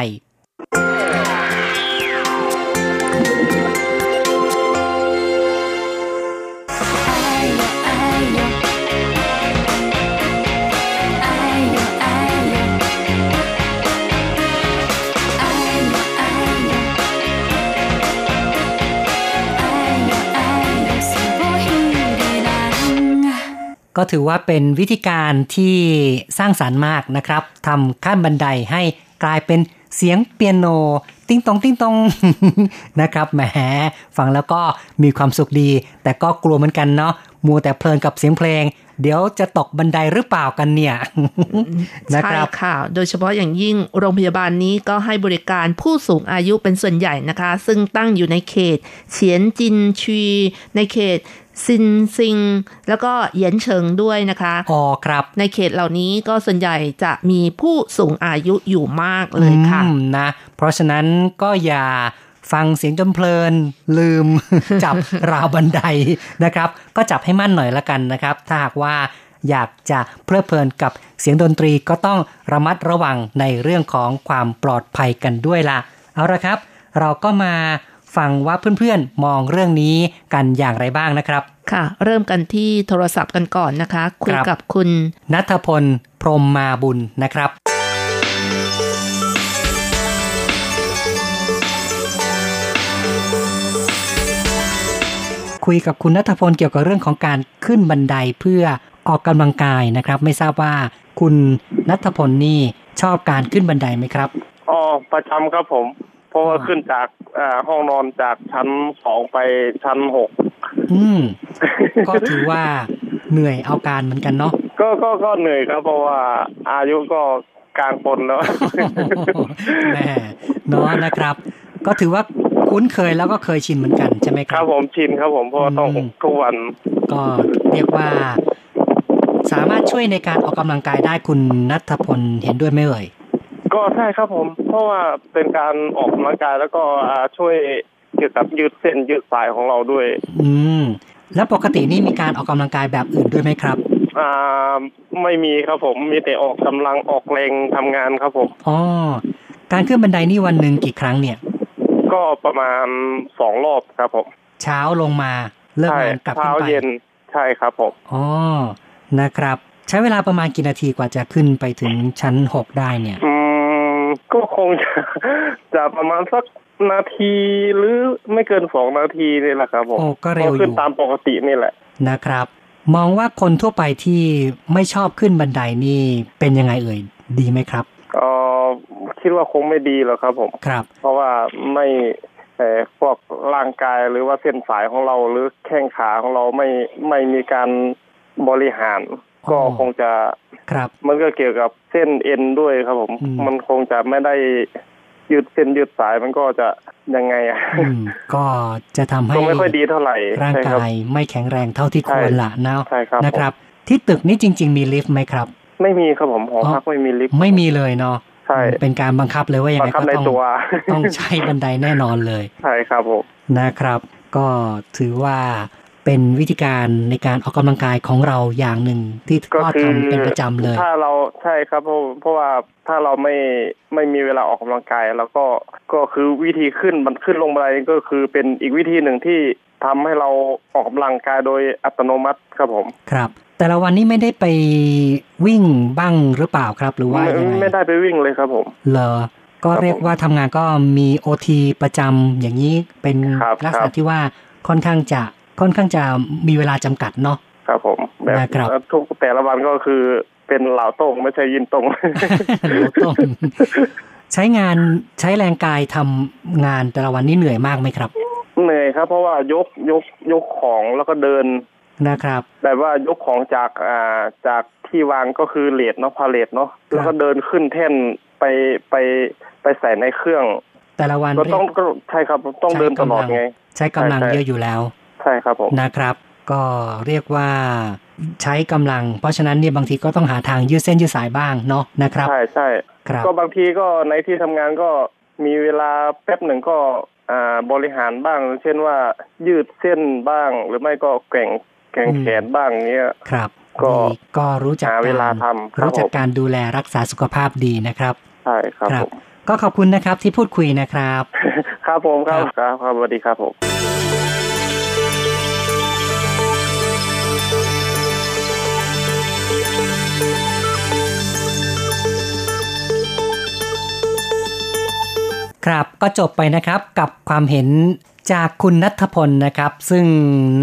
ก็ถือว่าเป็นวิธีการที่สร้างสรรค์มากนะครับทำขั้นบันไดให้กลายเป็นเสียงเปียโน ติ้งตองติ้งตองนะครับแหมฟังแล้วก็มีความสุขดี แต่ก็กลัวเหมือนกันเนาะมัวแต่เพลินกับเสียงเพลง เดี๋ยวจะตกบันไดหรือเปล่ากันเนี่ยนะครับค่ะ โดยเฉพาะอย่างยิ่งโรงพยาบาลนี้ก็ให้บริการผู้สูงอายุเป็นส่วนใหญ่นะคะ ซึ่งตั้งอยู่ในเขตเฉียนจินชีในเขต ซินซิง แล้วก็เหยียนเฉิงด้วยนะคะอ๋อครับ ในเขตเหล่านี้ก็ส่วนใหญ่จะมีผู้สูงอายุอยู่มากเลยค่ะอืมนะ เพราะฉะนั้นก็อย่าฟังเสียงจนเพลิน ลืมจับราวบันไดนะครับ ก็จับให้มั่นหน่อยละกันนะครับ ถ้าหากว่าอยากจะเพลิดเพลินกับเสียงดนตรีก็ต้องระมัดระวังในเรื่องของความปลอดภัยกันด้วยล่ะเอาละครับ เราก็มา ฟังว่าเพื่อนๆ มองเรื่องนี้กันอย่างไรบ้างนะครับ ค่ะ เริ่มกันที่โทรศัพท์กันก่อนนะคะ คุยครับกับคุณนัทพล พรหมมาบุญนะครับคุยกับคุณนัทพลเกี่ยวกับเรื่องของการขึ้นบันไดเพื่อออกกำลังกายนะครับ ไม่ทราบว่าคุณนัทพลนี่ชอบการขึ้นบันไดไหมครับอ๋อประจำครับผมเพ ราะว่าขึ้นจากอ่าห้องนอนจากชั้นสองไปชั้นหกอืมก็ถือว่าเหนื่อยเอาการเหมือนกันเนาะก็ก็ก็เหนื่อยครับเพราะว่าอายุก็กลางคนแล้วแม่เนาะนะครับ ก็ถือว่าคุ้นเคยแล้วก็เคยชินเหมือนกันใช่ไหมคครัรับบผมชินครับผมเพราะว่าต้องอืมทุกวันก็เรียกว่า สามารถช่วยในการออกกำลังกายได้คุณนัทพลเห็นด้วยไหมเอ่ย ก็ใช่ครับผม เพราะว่าเป็นการออกกำลังกายแล้วก็อ่าช่วยเกี่ยวกับยืดเส้นยืดสายของเราด้วย อืม แล้วปกตินี่มีการออกกำลังกายแบบอื่นด้วยไหมครับอ่าไม่มีครับผมมีแต่ออกกำลังออกแรงทำงานครับผมอ๋อการขึ้นบันไดนี่วันหนึ่งกี่ครั้งเนี่ย ก็ประมาณสองรอบครับผม เช้าลงมาเลิกใช่งานกลับขึ้เช้านไปเย็นใช่ครับผมอ๋อนะครับ ใช้เวลาประมาณกี่นาทีกว่าจะขึ้นไปถึงชั้นหกได้เนี่ยอืม ก็คงจะจะประมาณสักนาทีหรือไม่เกินสองนาทีนี่แหละครับผมโอ้ก็เร็วอยู่ขึ้นตามปกตินี่แหละนะครับ มองว่าคนทั่วไปที่ไม่ชอบขึ้นบันไดนี่เป็นยังไงเอ่ยดีไหมครับก็คิดว่าคงไม่ดีหรอกครับผมครับ เพราะว่าไม่เอ่อพวกร่างกายหรือว่าเส้นสายของเราหรือแข้งขาของเราไม่ไม่มีการบริหารอ๋อ ก็คงจะครับ มันก็เกี่ยวกับเส้นเอ็นด้วยครับผมอืมมันคงจะไม่ได้ยืดเส้นยืดสายมันก็จะยังไงอะอืมก็จะทำให้ก็ไม่ค่อยดีเท่าไหร่ร่างใช่คกาบยไม่แข็งแรงเท่าที่ควรละนะใช่ครับนะครับ ที่ตึกนี้จริง ๆ มีลิฟต์ไหมครับ ไม่มีครับผมหอพักไม่มีลิฟต์ไม่มีเลยเนาะใช่เป็นการบังคับเลยว่ายังบัไงงคับก็ในต้องตัวต้องใช้บันไดแน่นอนเลยใช่ครับผมนะครับ ก็ถือว่า เป็นวิธีการในการออกกำลังกายของเราอย่างหนึ่งที่ก็ก็คือทำเป็นประจำเลย ถ้าเราใช่ครับเพราะเพราะว่าถ้าเราไม่ไม่มีเวลาออกกำลังกาย แล้วก็ก็คือวิธีขึ้นมันขึ้นลงบันไดก็คือเป็นอีกวิธีหนึ่งที่ทำให้เราออกกำลังกายโดยอัตโนมัติครับผมครับ แต่ละวันนี้ไม่ได้ไปวิ่งบ้างหรือเปล่าครับ หรือว่าไม่ยังไงไม่ได้ไปวิ่งเลยครับผมเหรอก็ครับเรียกว่าทำงานก็มีโอทีประจำอย่างนี้เป็นครับลักษครัณะบที่ว่าค่อนข้างจะ ค่อนข้างจะมีเวลาจำกัดเนาะครับผมแบบนะครับทุกแต่ละวันก็คือเป็นเหล่าโต้งไม่ใช่ยินตรงเราต้องใช้งานใช้แรงกายทำงานแต่ละวันนี่เหนื่อยมากไหมครับ เหนื่อยครับ เพราะว่ายกยกยกของแล้วก็เดินนะครับแบบว่ายกของจากอ่าจากที่วางก็คือเลดเนาะพาเลทเนาะแล้วก็เดินขึ้นแท่นไปไปไปใส่ในเครื่อง แต่ละวันก็เรียต้องกก็ใช่ครับต้องเดินตลอดไง ใช้กำลังใช่ใช่เยอะอยู่แล้ว ใช่ครับผมนะครับ ก็เรียกว่าใช้กำลัง เพราะฉะนั้นเนี่ยบางทีก็ต้องหาทางยืดเส้นยืดสายบ้างเนาะนะครับใช่ใช่ครับก็บางทีก็ในที่ทำงานก็มีเวลาแป๊บหนึ่งก็อ่าบริหารบ้าง เช่นว่ายืดเส้นบ้าง หรือไม่ก็แกว่งแกว่งแขนบ้างเนี้ยครับ ก็ดีก็รู้จักหาเวลาการทำครับรู้จักผมการดูแลรักษาสุขภาพดีนะครับใช่ครับผมก็ขอบคุณนะครับที่พูดคุยนะครับ ครับผมครับครับครับครับสวัสดีครับผม ครับก็จบไปนะครับกับความเห็นจากคุณนัทพลนะครับ ซึ่ง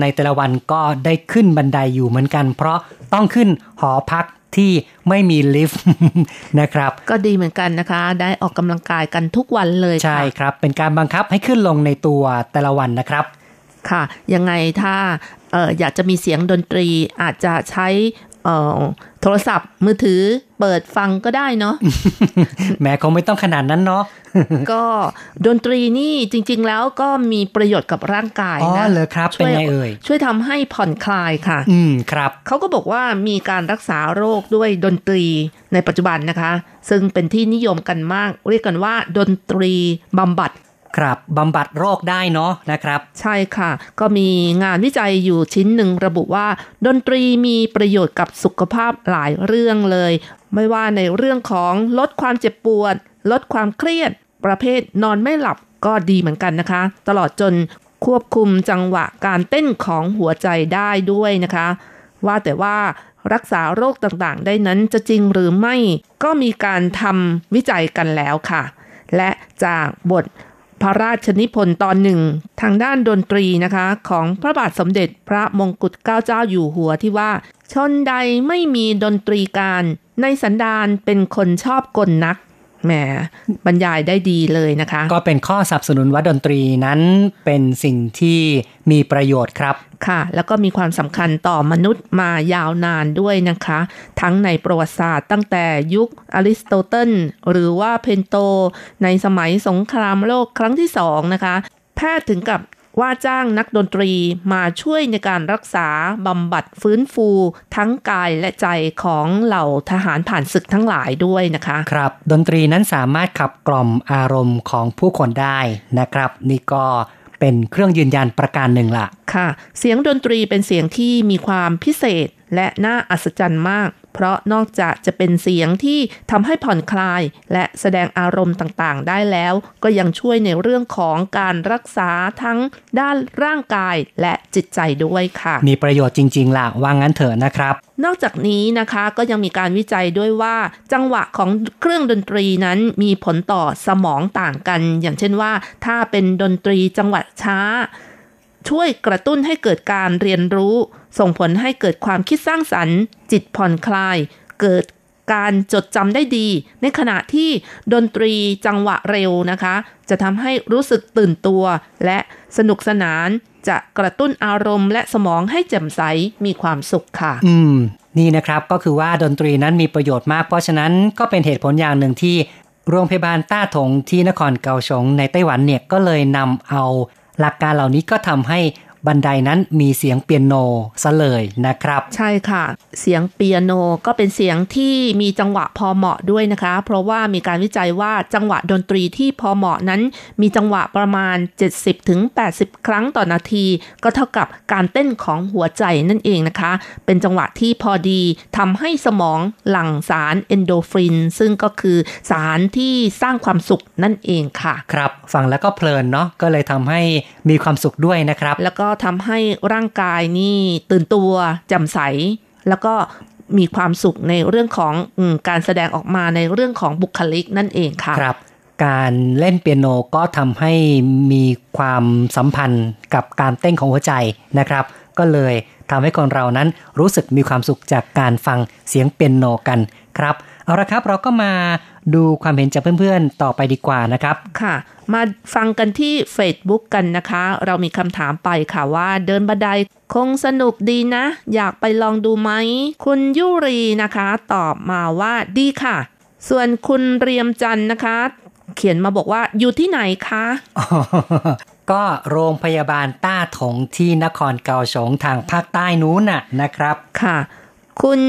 ในแต่ละวันก็ได้ขึ้นบันไดอยู่เหมือนกัน เพราะต้องขึ้นหอพักที่ไม่มีลิฟต์นะครับ ก็ดีเหมือนกันนะคะ ได้ออกกำลังกายกันทุกวันเลยค่ะใช่ครับ เป็นการบังคับให้ขึ้นลงในตัวแต่ละวันนะครับค่ะยังไงถ้าเอออยากจะมีเสียงดนตรีอาจจะใช้เอ่อ โทรศัพท์มือถือเปิดฟังก็ได้เนาะแม้คงไม่ต้องขนาดนั้นเนาะก็ดนตรีนี่จริง ๆ แล้วก็มีประโยชน์กับร่างกายอ๋อนะเหรอครับช่วยเป็นไงเอ่ยช่วยทำให้ผ่อนคลายค่ะ อืมครับเขาก็บอกว่ามีการรักษาโรคด้วยดนตรีในปัจจุบันนะคะ ซึ่งเป็นที่นิยมกันมาก เรียกกันว่าดนตรีบำบัด ครับบำบัดโรคได้เนาะนะครับ ใช่ค่ะ ก็มีงานวิจัยอยู่ชิ้นหนึ่งระบุว่า ดนตรีมีประโยชน์กับสุขภาพหลายเรื่องเลย ไม่ว่าในเรื่องของลดความเจ็บปวด ลดความเครียด ประเภทนอนไม่หลับก็ดีเหมือนกันนะคะ ตลอดจนควบคุมจังหวะการเต้นของหัวใจได้ด้วยนะคะ ว่าแต่ว่ารักษาโรคต่างๆ ได้นั้นจะจริงหรือไม่ก็มีการทำวิจัยกันแล้วค่ะ และจากบท พระราชนิพนธ์ตอนหนึ่ง ทางด้านดนตรีนะคะของพระบาทสมเด็จพระมงกุฎเกล้าเจ้าอยู่หัวที่ว่า ชนใดไม่มีดนตรีการ ในสันดานเป็นคนชอบกลนัก แหมบรรยายได้ดีเลยนะคะ ก็เป็นข้อสนับสนุนว่าดนตรีนั้นเป็นสิ่งที่มีประโยชน์ครับค่ะ แล้วก็มีความสำคัญต่อมนุษย์มายาวนานด้วยนะคะ ทั้งในประวัติศาสตร์ตั้งแต่ยุคอริสโตเติลหรือว่าเพนโต ในสมัยสงครามโลกครั้งที่สองนะคะ แพทย์ถึงกับ ว่าจ้างนักดนตรีมาช่วยในการรักษาบำบัดฟื้นฟู ทั้งกายและใจของเหล่าทหารผ่านศึกทั้งหลายด้วยนะคะ ครับ ดนตรีนั้นสามารถขับกล่อมอารมณ์ของผู้คนได้นะครับ นี่ก็เป็นเครื่องยืนยันประการหนึ่งละค่ะ เสียงดนตรีเป็นเสียงที่มีความพิเศษและน่าอัศจรรย์มาก เพราะนอกจากจะเป็นเสียงที่ทำให้ผ่อนคลาย และแสดงอารมณ์ต่างๆ ได้แล้ว ก็ยังช่วยในเรื่องของการรักษาทั้งด้านร่างกายและจิตใจด้วยค่ะ มีประโยชน์จริงๆล่ะว่างั้นเถอะนะครับนอกจากนี้นะคะก็ยังมีการวิจัยด้วยว่าจังหวะของเครื่องดนตรีนั้นมีผลต่อสมองต่างกัน อย่างเช่นว่า ถ้าเป็นดนตรีจังหวะช้า ช่วยกระตุ้นให้เกิดการเรียนรู้ ส่งผลให้เกิดความคิดสร้างสรรค์ จิตผ่อนคลาย เกิดการจดจำได้ดี ในขณะที่ดนตรีจังหวะเร็วนะคะ จะทำให้รู้สึกตื่นตัว และสนุกสนานจะกระตุ้นอารมณ์ และสมองให้แจ่มใสมีความสุขค่ะ อืม นี่นะครับก็คือว่าดนตรีนั้นมีประโยชน์มาก เพราะฉะนั้นก็เป็นเหตุผลอย่างหนึ่งที่ โรงพยาบาลต้าถงที่นครเกาสงในไต้หวันเนี่ยก็เลยนำเอาหลักการเหล่านี้ก็ทำให้ บันไดนั้นมีเสียงเปียโนซะเลยนะครับ ใช่ค่ะ เสียงเปียโนก็เป็นเสียงที่มีจังหวะพอเหมาะด้วยนะคะ เพราะว่ามีการวิจัยว่าจังหวะดนตรีที่พอเหมาะนั้น มีจังหวะประมาณ 70-80 ครั้งต่อนาที ก็เท่ากับการเต้นของหัวใจนั่นเองนะคะ เป็นจังหวะที่พอดีทำให้สมองหลั่งสารเอนโดรฟิน ซึ่งก็คือสารที่สร้างความสุขนั่นเองค่ะ ครับ ฟังแล้วก็เพลินเนาะก็เลยทำให้มีความสุขด้วยนะครับ แล้วก็ทำให้ร่างกายนี่ตื่นตัวแจ่มใส แล้วก็มีความสุขในเรื่องของอการแสดงออกมาในเรื่องของบุคลิกนั่นเองค่ะครับ การเล่นเปียโนก็ทำให้มีความสัมพันธ์กับการเต้นของหัวใจนะครับ ก็เลยทำให้คนเรานั้นรู้สึกมีความสุขจากการฟังเสียงเปียโนกันครับ เอาละครับเราก็มาดูความเห็นจากเพื่อนๆต่อไปดีกว่านะครับ ค่ะ มาฟังกันที่ Facebook กันนะคะ เรามีคำถามไปค่ะว่าเดินบันไดคงสนุกดีนะ อยากไปลองดูไหม คุณยุรีนะคะ ตอบมาว่าดีค่ะ ส่วนคุณเรียมจันทร์นะคะ เขียนมาบอกว่าอยู่ที่ไหนคะก็โรงพยาบาลต้าถงที่นครเกาสงทางภาคใต้นู้นน่ะนะครับ ค่ะ คุณ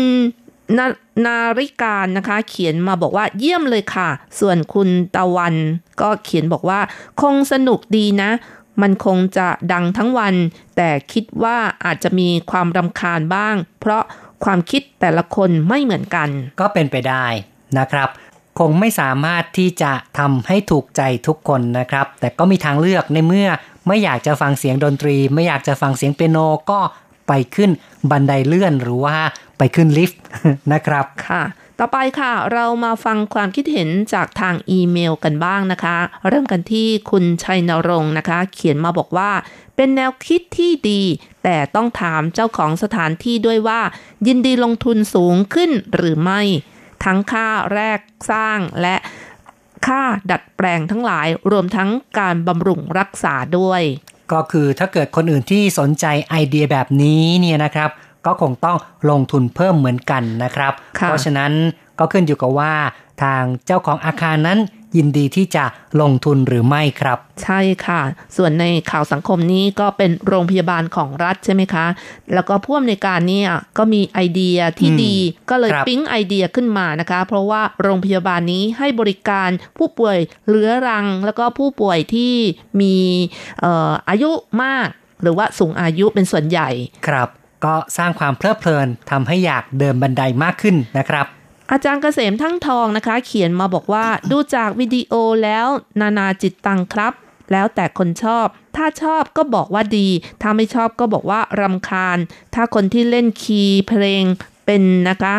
นานาริการนะคะ เขียนมาบอกว่าเยี่ยมเลยค่ะ ส่วนคุณตะวัน ก็เขียนบอกว่า คงสนุกดีนะ มันคงจะดังทั้งวัน แต่คิดว่าอาจจะมีความรำคาญบ้าง เพราะความคิดแต่ละคนไม่เหมือนกัน ก็เป็นไปได้นะครับ คงไม่สามารถที่จะทำให้ถูกใจทุกคนนะครับ แต่ก็มีทางเลือกในเมื่อไม่อยากจะฟังเสียงดนตรี ไม่อยากจะฟังเสียงเปียโนก็ ไปขึ้นบันไดเลื่อนหรือว่าไปขึ้นลิฟต์นะครับค่ะ ต่อไปค่ะ เรามาฟังความคิดเห็นจากทางอีเมลกันบ้างนะคะ เริ่มกันที่คุณชัยนรงค์นะคะ เขียนมาบอกว่า เป็นแนวคิดที่ดี แต่ต้องถามเจ้าของสถานที่ด้วยว่า ยินดีลงทุนสูงขึ้นหรือไม่ ทั้งค่าแรกสร้างและค่าดัดแปลงทั้งหลายรวมทั้งการบำรุงรักษาด้วย ก็คือถ้าเกิดคนอื่นที่สนใจไอเดียแบบนี้เนี่ยนะครับ ก็คงต้องลงทุนเพิ่มเหมือนกันนะครับค่ะเพราะฉะนั้นก็ขึ้นอยู่กับว่าทางเจ้าของอาคารนั้น ยินดีที่จะลงทุนหรือไม่ครับ ใช่ค่ะ ส่วนในข่าวสังคมนี้ก็เป็นโรงพยาบาลของรัฐใช่ไหมคะ แล้วก็ผู้อำนวยการเนี่ยก็มีไอเดียที่อืมดีก็เลยครับปิ๊งไอเดียขึ้นมานะคะ เพราะว่าโรงพยาบาลนี้ให้บริการผู้ป่วยเรื้อรัง แล้วก็ผู้ป่วยที่มีเอ่ออายุมาก หรือว่าสูงอายุเป็นส่วนใหญ่ครับ ก็สร้างความเพลิดเพลินทำให้อยากเดินบันไดมากขึ้นนะครับ อาจารย์เกษมทั้งทองนะคะ เขียนมาบอกว่าดูจากวิดีโอแล้วนานาจิตตังครับ แล้วแต่คนชอบ ถ้าชอบก็บอกว่าดี ถ้าไม่ชอบก็บอกว่ารำคาญ ถ้าคนที่เล่นคีย์เพลงเป็นนะคะ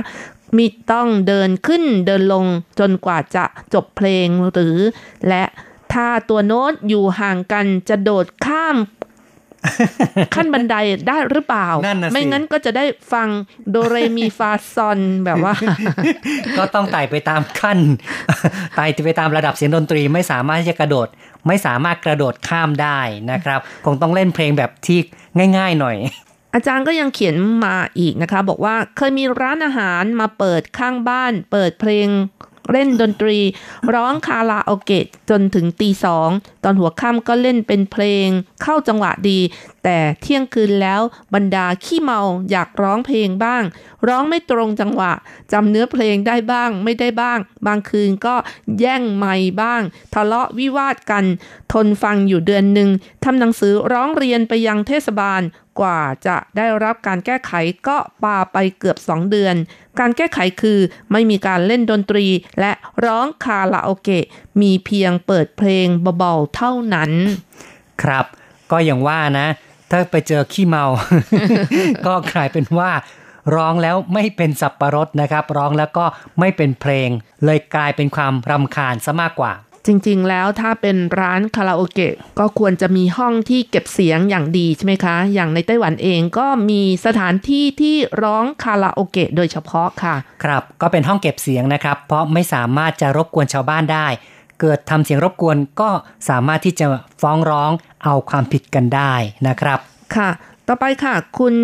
มีต้องเดินขึ้นเดินลงจนกว่าจะจบเพลงหรือ และถ้าตัวโน้ตอยู่ห่างกันจะโดดข้าม ขั้นบันไดได้หรือเปล่านั่นน่ะสิไม่งั้นก็จะได้ฟังโดเรมีฟาซอนแบบว่า ก็ต้องไต่ไปตามขั้นไต่ไปตามระดับเสียงดนตรีไม่สามารถที่จะกระโดด ไม่สามารถกระโดดข้ามได้นะครับ คงต้องเล่นเพลงแบบที่ง่าย ๆ หน่อยอาจารย์ก็ยังเขียนมาอีกนะคะ บอกว่าเคยมีร้านอาหารมาเปิดข้างบ้าน เปิดเพลง เล่นดนตรี ร้องคาราโอเกะจนถึงตีสอง ตอนหัวค่ำก็เล่นเป็นเพลง เข้าจังหวะดี แต่เที่ยงคืนแล้วบรรดาขี้เมาอยากร้องเพลงบ้าง ร้องไม่ตรงจังหวะจำเนื้อเพลงได้บ้างไม่ได้บ้าง บางคืนก็แย่งไมค์บ้าง ทะเลาะวิวาทกัน ทนฟังอยู่เดือนหนึ่งทำหนังสือร้องเรียนไปยังเทศบาลกว่าจะได้รับการแก้ไขก็ปาไปเกือบ 2 เดือน การแก้ไขคือไม่มีการเล่นดนตรีและร้องคาราโอเกะ มีเพียงเปิดเพลงเบาๆเท่านั้น ครับ ก็อย่างว่านะ ถ้าไปเจอขี้เมา ก็กลายเป็นว่า ร้องแล้วไม่เป็นสับประรดนะครับ ร้องแล้วก็ไม่เป็นเพลง เลยกลายเป็นความรำคาญซะมากกว่า จริงๆแล้วถ้าเป็นร้านคาราโอเกะก็ควรจะมีห้องที่เก็บเสียงอย่างดีใช่ไหมคะ อย่างในไต้หวันเองก็มีสถานที่ที่ร้องคาราโอเกะโดยเฉพาะค่ะ ครับก็เป็นห้องเก็บเสียงนะครับ เพราะไม่สามารถจะรบกวนชาวบ้านได้ เกิดทำเสียงรบกวนก็สามารถที่จะฟ้องร้องเอาความผิดกันได้นะครับ ค่ะ ต่อไปค่ะคุณ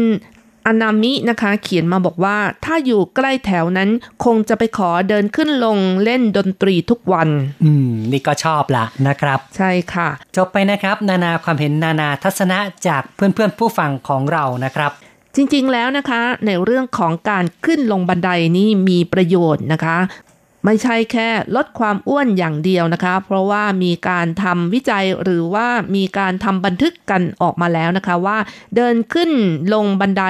อนามินะคะเขียนมาบอกว่าถ้าอยู่ใกล้แถวนั้นคงจะไปขอเดินขึ้นลงเล่นดนตรีทุกวัน อืม นี่ก็ชอบละนะครับ ใช่ค่ะ จบไปนะครับ นานาความเห็นนานาทัศนะจากเพื่อนๆผู้ฟังของเรานะครับจริงๆ แล้วนะคะในเรื่องของการขึ้นลงบันไดนี่มีประโยชน์นะคะ ไม่ใช่แค่ลดความอ้วนอย่างเดียวนะคะ เพราะว่ามีการทำวิจัยหรือว่ามีการทำบันทึกกันออกมาแล้วนะคะว่า เดินขึ้นลงบันได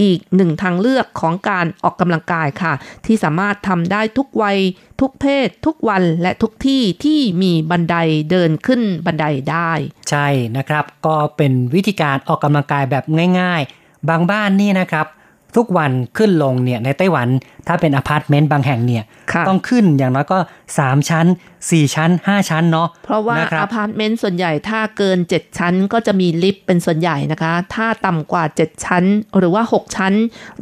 อีกหนึ่งทางเลือกของการออกกำลังกายค่ะ ที่สามารถทำได้ทุกวัย ทุกเพศ ทุกวันและทุกที่ที่มีบันไดเดินขึ้นบันไดได้ ใช่นะครับ ก็เป็นวิธีการออกกำลังกายแบบง่าย ๆ บางบ้านนี่นะครับ ทุกวันขึ้นลงเนี่ยในไต้หวัน ถ้าเป็นอพาร์ตเมนต์บางแห่งเนี่ยค่ะต้องขึ้นอย่างน้อยก็ 3 ชั้น 4 ชั้น 5 ชั้นเนาะเพราะว่านะคอรับพอพาร์ตเมนต์ส่วนใหญ่ถ้าเกิน 7 ชั้นก็จะมีลิฟต์เป็นส่วนใหญ่นะคะ ถ้าต่ำกว่า 7 ชั้น หรือว่า 6 ชั้น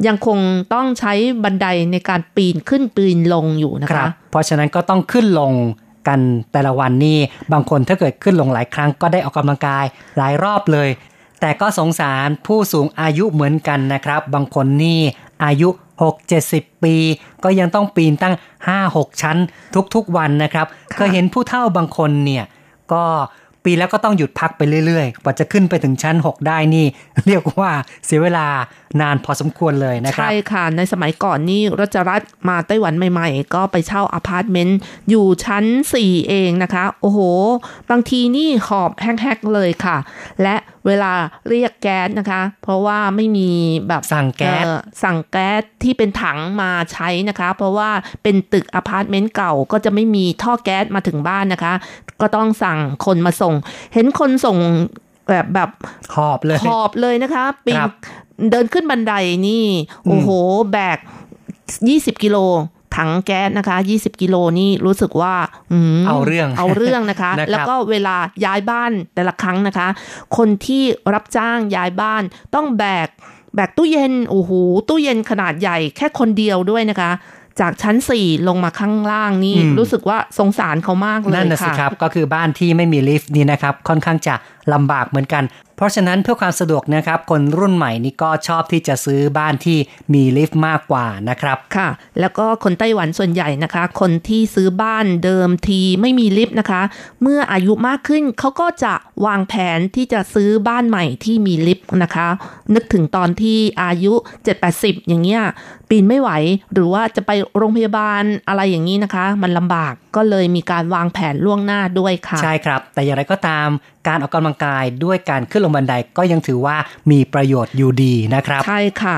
ยังคงต้องใช้บันไดในการปีนขึ้นปีนลงอยู่นะครัคะบเพราะฉะนั้นก็ต้องขึ้นลงกันแต่ละวันนี่บางคนถ้าเกิดขึ้นลงหลายครั้งก็ได้ออกกำลังกายหลายรอบเลย แต่ก็สงสารผู้สูงอายุเหมือนกันนะครับ บางคนนี่อายุ 6-70 ปี ก็ยังต้องปีนตั้ง 5-6 ชั้นทุกๆวันนะครับ เคยเห็นผู้เฒ่าบางคนเนี่ย ก็ปีแล้วก็ต้องหยุดพักไปเรื่อยๆ กว่าจะขึ้นไปถึงชั้น 6 ได้นี่ เรียกว่าเสียเวลานานพอสมควรเลยนะครับ ใช่ค่ะ ในสมัยก่อนนี่รัชรัตน์มาไต้หวันใหม่ๆ ก็ไปเช่าอพาร์ตเมนต์อยู่ชั้น 4 เองนะคะ โอ้โห บางทีนี่หอบแฮกๆเลยค่ะ และเวลาเรียกแก๊สนะคะ เพราะว่าไม่มีแบบสั่งแก๊สเอ่อสั่งแก๊สที่เป็นถังมาใช้นะคะ เพราะว่าเป็นตึกอพาร์ตเมนต์เก่าก็จะไม่มีท่อแก๊สมาถึงบ้านนะคะ ก็ต้องสั่งคนมาส่ง เห็นคนส่งแบบแบบหอบเลยขอบเลยนะคะปีนครับเดินขึ้นบันไดนี่ โอ้โห แบก20กิโล ถังแก๊สนะคะ 20 กิโลนี่รู้สึกว่ามเอาเรื่องเอาเรื่องนะคะนะครับแล้วก็เวลาย้ายบ้านแต่ละครั้งนะคะ คนที่รับจ้างย้ายบ้านต้องแบกแบกตู้เย็นโอ้โหตู้เย็นขนาดใหญ่แค่คนเดียวด้วยนะคะจากชั้น 4 ลงมาข้างล่างนี่อืมรู้สึกว่าสงสารเขามากเลยนั่นนะสิค่ะครับ ก็คือบ้านที่ไม่มีลิฟต์นี่นะครับ ค่อนข้างจะ ลำบากเหมือนกัน เพราะฉะนั้นเพื่อความสะดวกนะครับ คนรุ่นใหม่นี่ก็ชอบที่จะซื้อบ้านที่มีลิฟต์มากกว่านะครับ ค่ะ แล้วก็คนไต้หวันส่วนใหญ่นะคะ คนที่ซื้อบ้านเดิมทีไม่มีลิฟต์นะคะ เมื่ออายุมากขึ้นเขาก็จะวางแผนที่จะซื้อบ้านใหม่ที่มีลิฟต์นะคะ นึกถึงตอนที่อายุ 7-80 อย่างเงี้ยปีนไม่ไหวหรือว่าจะไปโรงพยาบาลอะไรอย่างนี้นะคะ มันลำบากก็เลยมีการวางแผนล่วงหน้าด้วยค่ะ ใช่ครับ แต่อย่างไรก็ตามการออกกำลังกายด้วยการขึ้นลงบันไดก็ยังถือว่ามีประโยชน์อยู่ดีนะครับ ใช่ค่ะ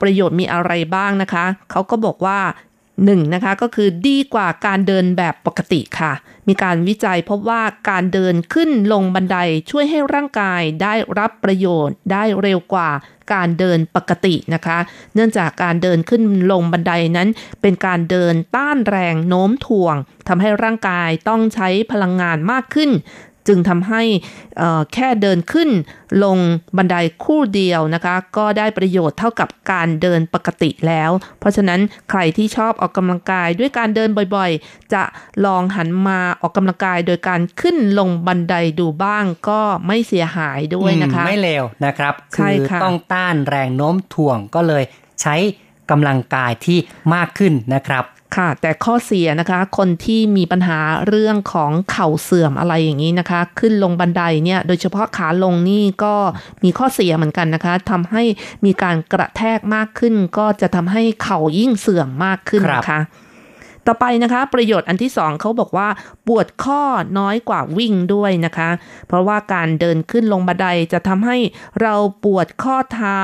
ประโยชน์มีอะไรบ้างนะคะ เขาก็บอกว่าหนึ่งนะคะก็คือดีกว่าการเดินแบบปกติค่ะ มีการวิจัยพบว่าการเดินขึ้นลงบันไดช่วยให้ร่างกายได้รับประโยชน์ได้เร็วกว่าการเดินปกตินะคะ เนื่องจากการเดินขึ้นลงบันไดนั้น เป็นการเดินต้านแรงโน้มถ่วงทำให้ร่างกายต้องใช้พลังงานมากขึ้น จึงทำให้แค่เดินขึ้นลงบันไดคู่เดียวนะคะ ก็ได้ประโยชน์เท่ากับการเดินปกติแล้ว เพราะฉะนั้นใครที่ชอบออกกำลังกายด้วยการเดินบ่อยๆ จะลองหันมาออกกำลังกายโดยการขึ้นลงบันไดดูบ้างก็ไม่เสียหายด้วยนะคะ ไม่เลวนะครับใช่ค่ะต้องต้านแรงโน้มถ่วงก็เลยใช้ กำลังกายที่มากขึ้นนะครับค่ะ แต่ข้อเสียนะคะ คนที่มีปัญหาเรื่องของเข่าเสื่อมอะไรอย่างนี้นะคะ ขึ้นลงบันไดเนี่ย โดยเฉพาะขาลงนี่ก็มีข้อเสียเหมือนกันนะคะทำให้มีการกระแทกมากขึ้น ก็จะทำให้เข่ายิ่งเสื่อมมากขึ้นนะคะ ต่อไปนะคะ ประโยชน์อันที่สองเขาบอกว่า ปวดข้อน้อยกว่าวิ่งด้วยนะคะ เพราะว่าการเดินขึ้นลงบันไดจะทำให้เราปวดข้อเท้า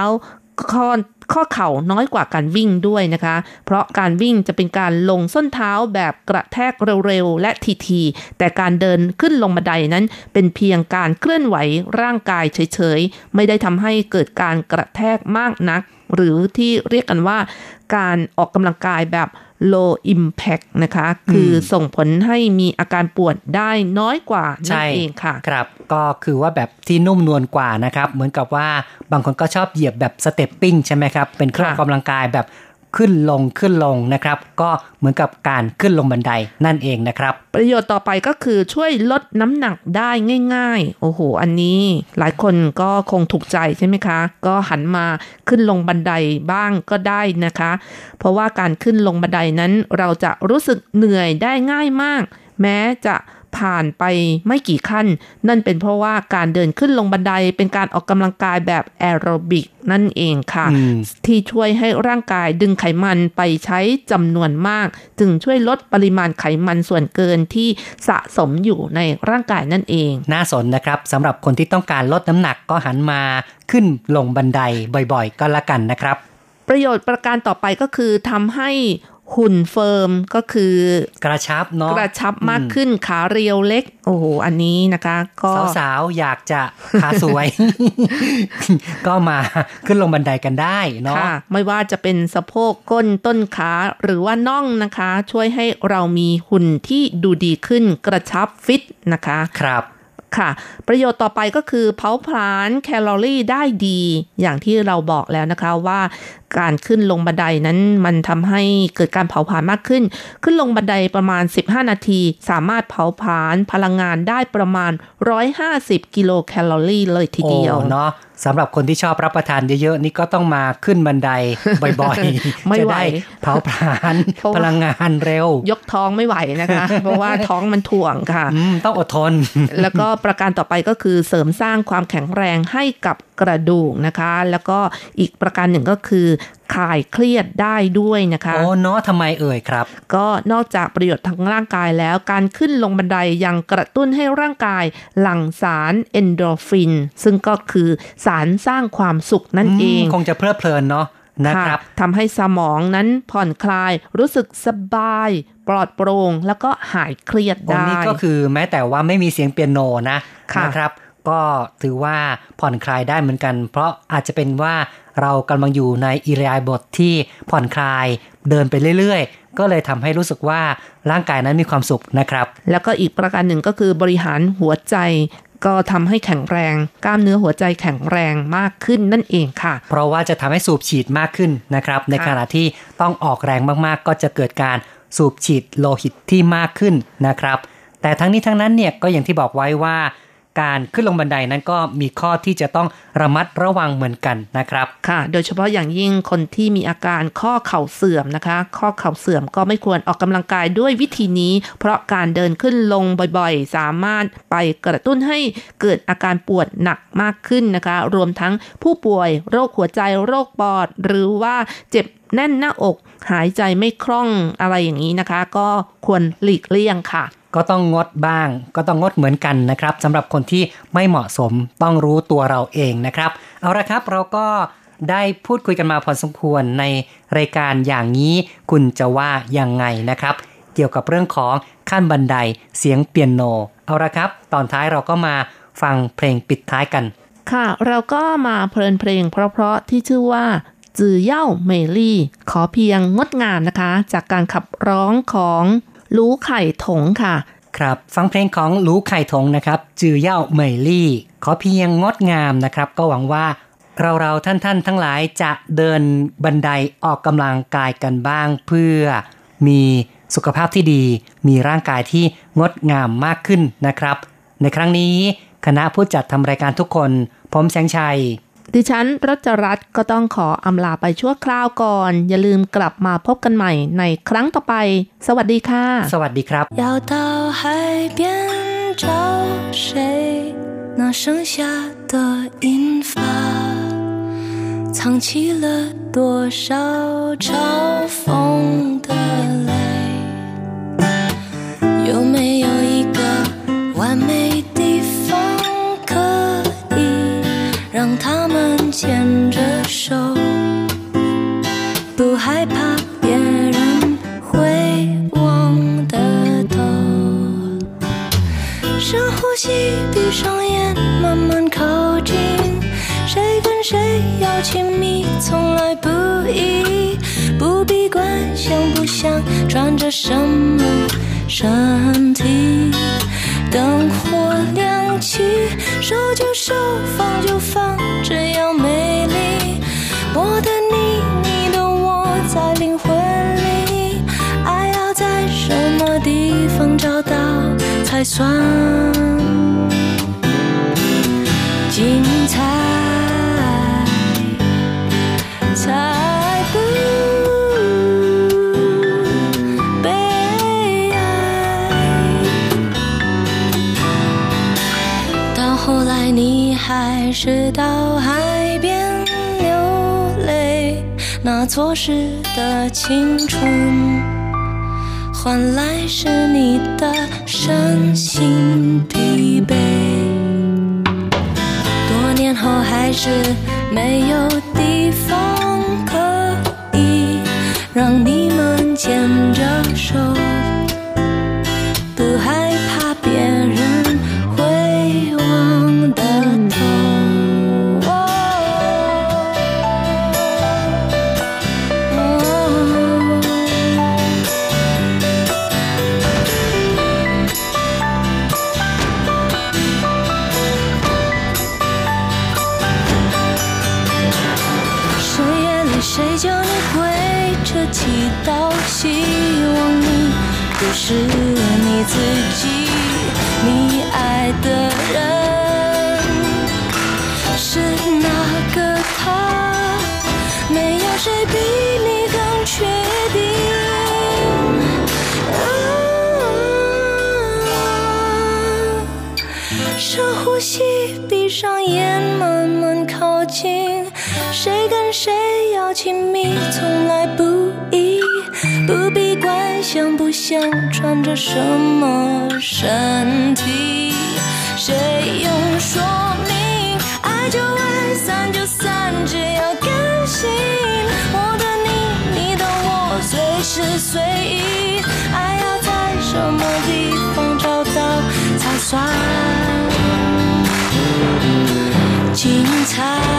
ข้อข้อเข่าน้อยกว่าการวิ่งด้วยนะคะ เพราะการวิ่งจะเป็นการลงส้นเท้าแบบกระแทกเร็วๆ และทีๆ แต่การเดินขึ้นลงบันไดนั้นเป็นเพียงการเคลื่อนไหวร่างกายเฉยๆ ไม่ได้ทำให้เกิดการกระแทกมากนัก หรือที่เรียกกันว่า การออกกำลังกายแบบ low impact นะคะ คือส่งผลให้มีอาการปวดได้น้อยกว่านั่นเองค่ะ ครับ ก็คือว่าแบบที่นุ่มนวลกว่านะครับ เหมือนกับว่าบางคนก็ชอบเหยียบแบบสเต็ปปิ้งใช่ไหมครับ เป็นเครื่องออกกำลังกายแบบ ขึ้นลงขึ้นลงนะครับ ก็เหมือนกับการขึ้นลงบันไดนั่นเองนะครับ ประโยชน์ต่อไปก็คือช่วยลดน้ำหนักได้ง่าย ๆ โอ้โห อันนี้หลายคนก็คงถูกใจใช่ไหมคะ ก็หันมาขึ้นลงบันไดบ้างก็ได้นะคะ เพราะว่าการขึ้นลงบันไดนั้นเราจะรู้สึกเหนื่อยได้ง่ายมาก แม้จะ ผ่านไปไม่กี่ขั้น นั่นเป็นเพราะว่าการเดินขึ้นลงบันไดเป็นการออกกำลังกายแบบแอโรบิกนั่นเองค่ะ ที่ช่วยให้ร่างกายดึงไขมันไปใช้จำนวนมาก จึงช่วยลดปริมาณไขมันส่วนเกินที่สะสมอยู่ในร่างกายนั่นเอง น่าสนนะครับสำหรับคนที่ต้องการลดน้ำหนักก็หันมาขึ้นลงบันไดบ่อยๆ ก็แล้วกันนะครับ ประโยชน์ประการต่อไปก็คือทำให้ หุ่นเฟิร์มก็คือกระชับเนาะกระชับมากขึ้นขาเรียวเล็ก โอ้โหอันนี้นะคะ ก็สาวๆอยากจะขาสวย ก็มาขึ้นลงบันไดกันได้เนาะค่ะไม่ว่าจะเป็นสะโพกก้นต้นขาหรือว่าน่องนะคะ ช่วยให้เรามีหุ่นที่ดูดีขึ้นกระชับฟิตนะคะครับค่ะ ประโยชน์ต่อไปก็คือเผาผลาญแคลอรี่ได้ดี อย่างที่เราบอกแล้วนะคะว่า การขึ้นลงบันไดนั้นมันทำให้เกิดการเผาผลาญมากขึ้น ขึ้นลงบันไดประมาณ 15 นาที สามารถเผาผลาญพลังงานได้ประมาณ 150 กิโลแคลอรี่เลยทีเดียวโอ้เนาะสำหรับคนที่ชอบรับประทานเยอะๆ นี่ก็ต้องมาขึ้นบันไดบ่อยๆ ไม่จะไหวได้เผาผลาญเพราะว่าพลังงานเร็ว ยกท้องไม่ไหวนะคะ เพราะว่าท้องมันถ่วงค่ะอืมต้องอดทน แล้วก็ประการต่อไปก็คือเสริมสร้างความแข็งแรงให้กับกระดูกนะคะ แล้วก็อีกประการหนึ่งก็คือคลายเครียดได้ด้วยนะคะ โอ้เนาะทำไมเอ่ยครับ ก็นอกจากประโยชน์ทางร่างกายแล้วการขึ้นลงบันไดยังกระตุ้นให้ร่างกายหลั่งสารเอนโดรฟิน ซึ่งก็คือสารสร้างความสุขนั่นเอง คงจะเพลิดเพลินเนาะนะครับทำให้สมองนั้นผ่อนคลายรู้สึกสบาย ปลอดโปร่งแล้วก็หายเครียดวันได้ นี้ก็คือแม้แต่ว่าไม่มีเสียงเปียโนนะค่ะนะครับ ก็ถือว่าผ่อนคลายได้เหมือนกัน เพราะอาจจะเป็นว่า เรากำลังอยู่ในอิริยาบถทที่ผ่อนคลายเดินไปเรื่อยๆ ก็เลยทำให้รู้สึกว่าร่างกายนั้นมีความสุขนะครับ แล้วก็อีกประการหนึ่งก็คือบริหารหัวใจก็ทำให้แข็งแรง กล้ามเนื้อหัวใจแข็งแรงมากขึ้นนั่นเองค่ะ เพราะว่าจะทำให้สูบฉีดมากขึ้นนะครับ ในขณะที่ต้องออกแรงมากๆ ก็จะเกิดการสูบฉีดโลหิตที่มากขึ้นนะครับ แต่ทั้งนี้ทั้งนั้นเนี่ยก็อย่างที่บอกไว้ว่า การขึ้นลงบันไดนั้นก็มีข้อที่จะต้องระมัดระวังเหมือนกันนะครับค่ะ โดยเฉพาะอย่างยิ่งคนที่มีอาการข้อเข่าเสื่อมนะคะ ข้อเข่าเสื่อมก็ไม่ควรออกกำลังกายด้วยวิธีนี้ เพราะการเดินขึ้นลงบ่อยๆ สามารถไปกระตุ้นให้เกิดอาการปวดหนักมากขึ้นนะคะ รวมทั้งผู้ป่วยโรคหัวใจโรคปอด หรือว่าเจ็บแน่นหน้าอก หายใจไม่คล่องอะไรอย่างนี้นะคะ ก็ควรหลีกเลี่ยงค่ะ ก็ต้องงดบ้าง ก็ต้องงดเหมือนกันนะครับสำหรับคนที่ไม่เหมาะสมต้องรู้ตัวเราเองนะครับ เอาละครับเราก็ได้พูดคุยกันมาพอสมควรในรายการอย่างนี้คุณจะว่ายังไงนะครับ เกี่ยวกับเรื่องของขั้นบันไดเสียงเปียโน เอาละครับ ตอนท้ายเราก็มาฟังเพลงปิดท้ายกัน ค่ะ เราก็มาเพลินเพลงเพราะๆที่ชื่อว่าจือเย่าเมลี่ ขอเพียงงดงามนะคะ จากการขับร้องของ ลูไข่ถงค่ะ ครับฟังเพลงของลูไข่ถงนะครับ จือเย่าเหมยลี่ ขอเพียงงดงามนะครับ ก็หวังว่าเราเราท่านท่านทั้งหลายจะเดินบันไดออกกำลังกายกันบ้าง เพื่อมีสุขภาพที่ดี มีร่างกายที่งดงามมากขึ้นนะครับ ในครั้งนี้คณะผู้จัดทำรายการทุกคน ผมแสงชัย ดิฉันรัชรัตน์ก็ต้องขออำลาไปชั่วคราวก่อน อย่าลืมกลับมาพบกันใหม่ในครั้งต่อไป สวัสดีค่ะ สวัสดีครับ要到海边找谁那剩下的银发藏起了多少嘲讽的泪有没有一个完美牵着手，不害怕别人会望得到？深呼吸，闭上眼，慢慢靠近。谁跟谁要亲密，从来不易，不必管想不想，穿着什么身体。灯火亮起，手就手，放就放，这样美丽。我的你，你的我，在灵魂里，爱要在什么地方找到才算精彩？是到海边流泪，那错失的青春，换来是你的身心疲惫。多年后还是没有像不像穿着什么身体？谁用说明？爱就爱，散就散，只要甘心。我的你，你的我，随时随意。爱要在什么地方找到才算精彩？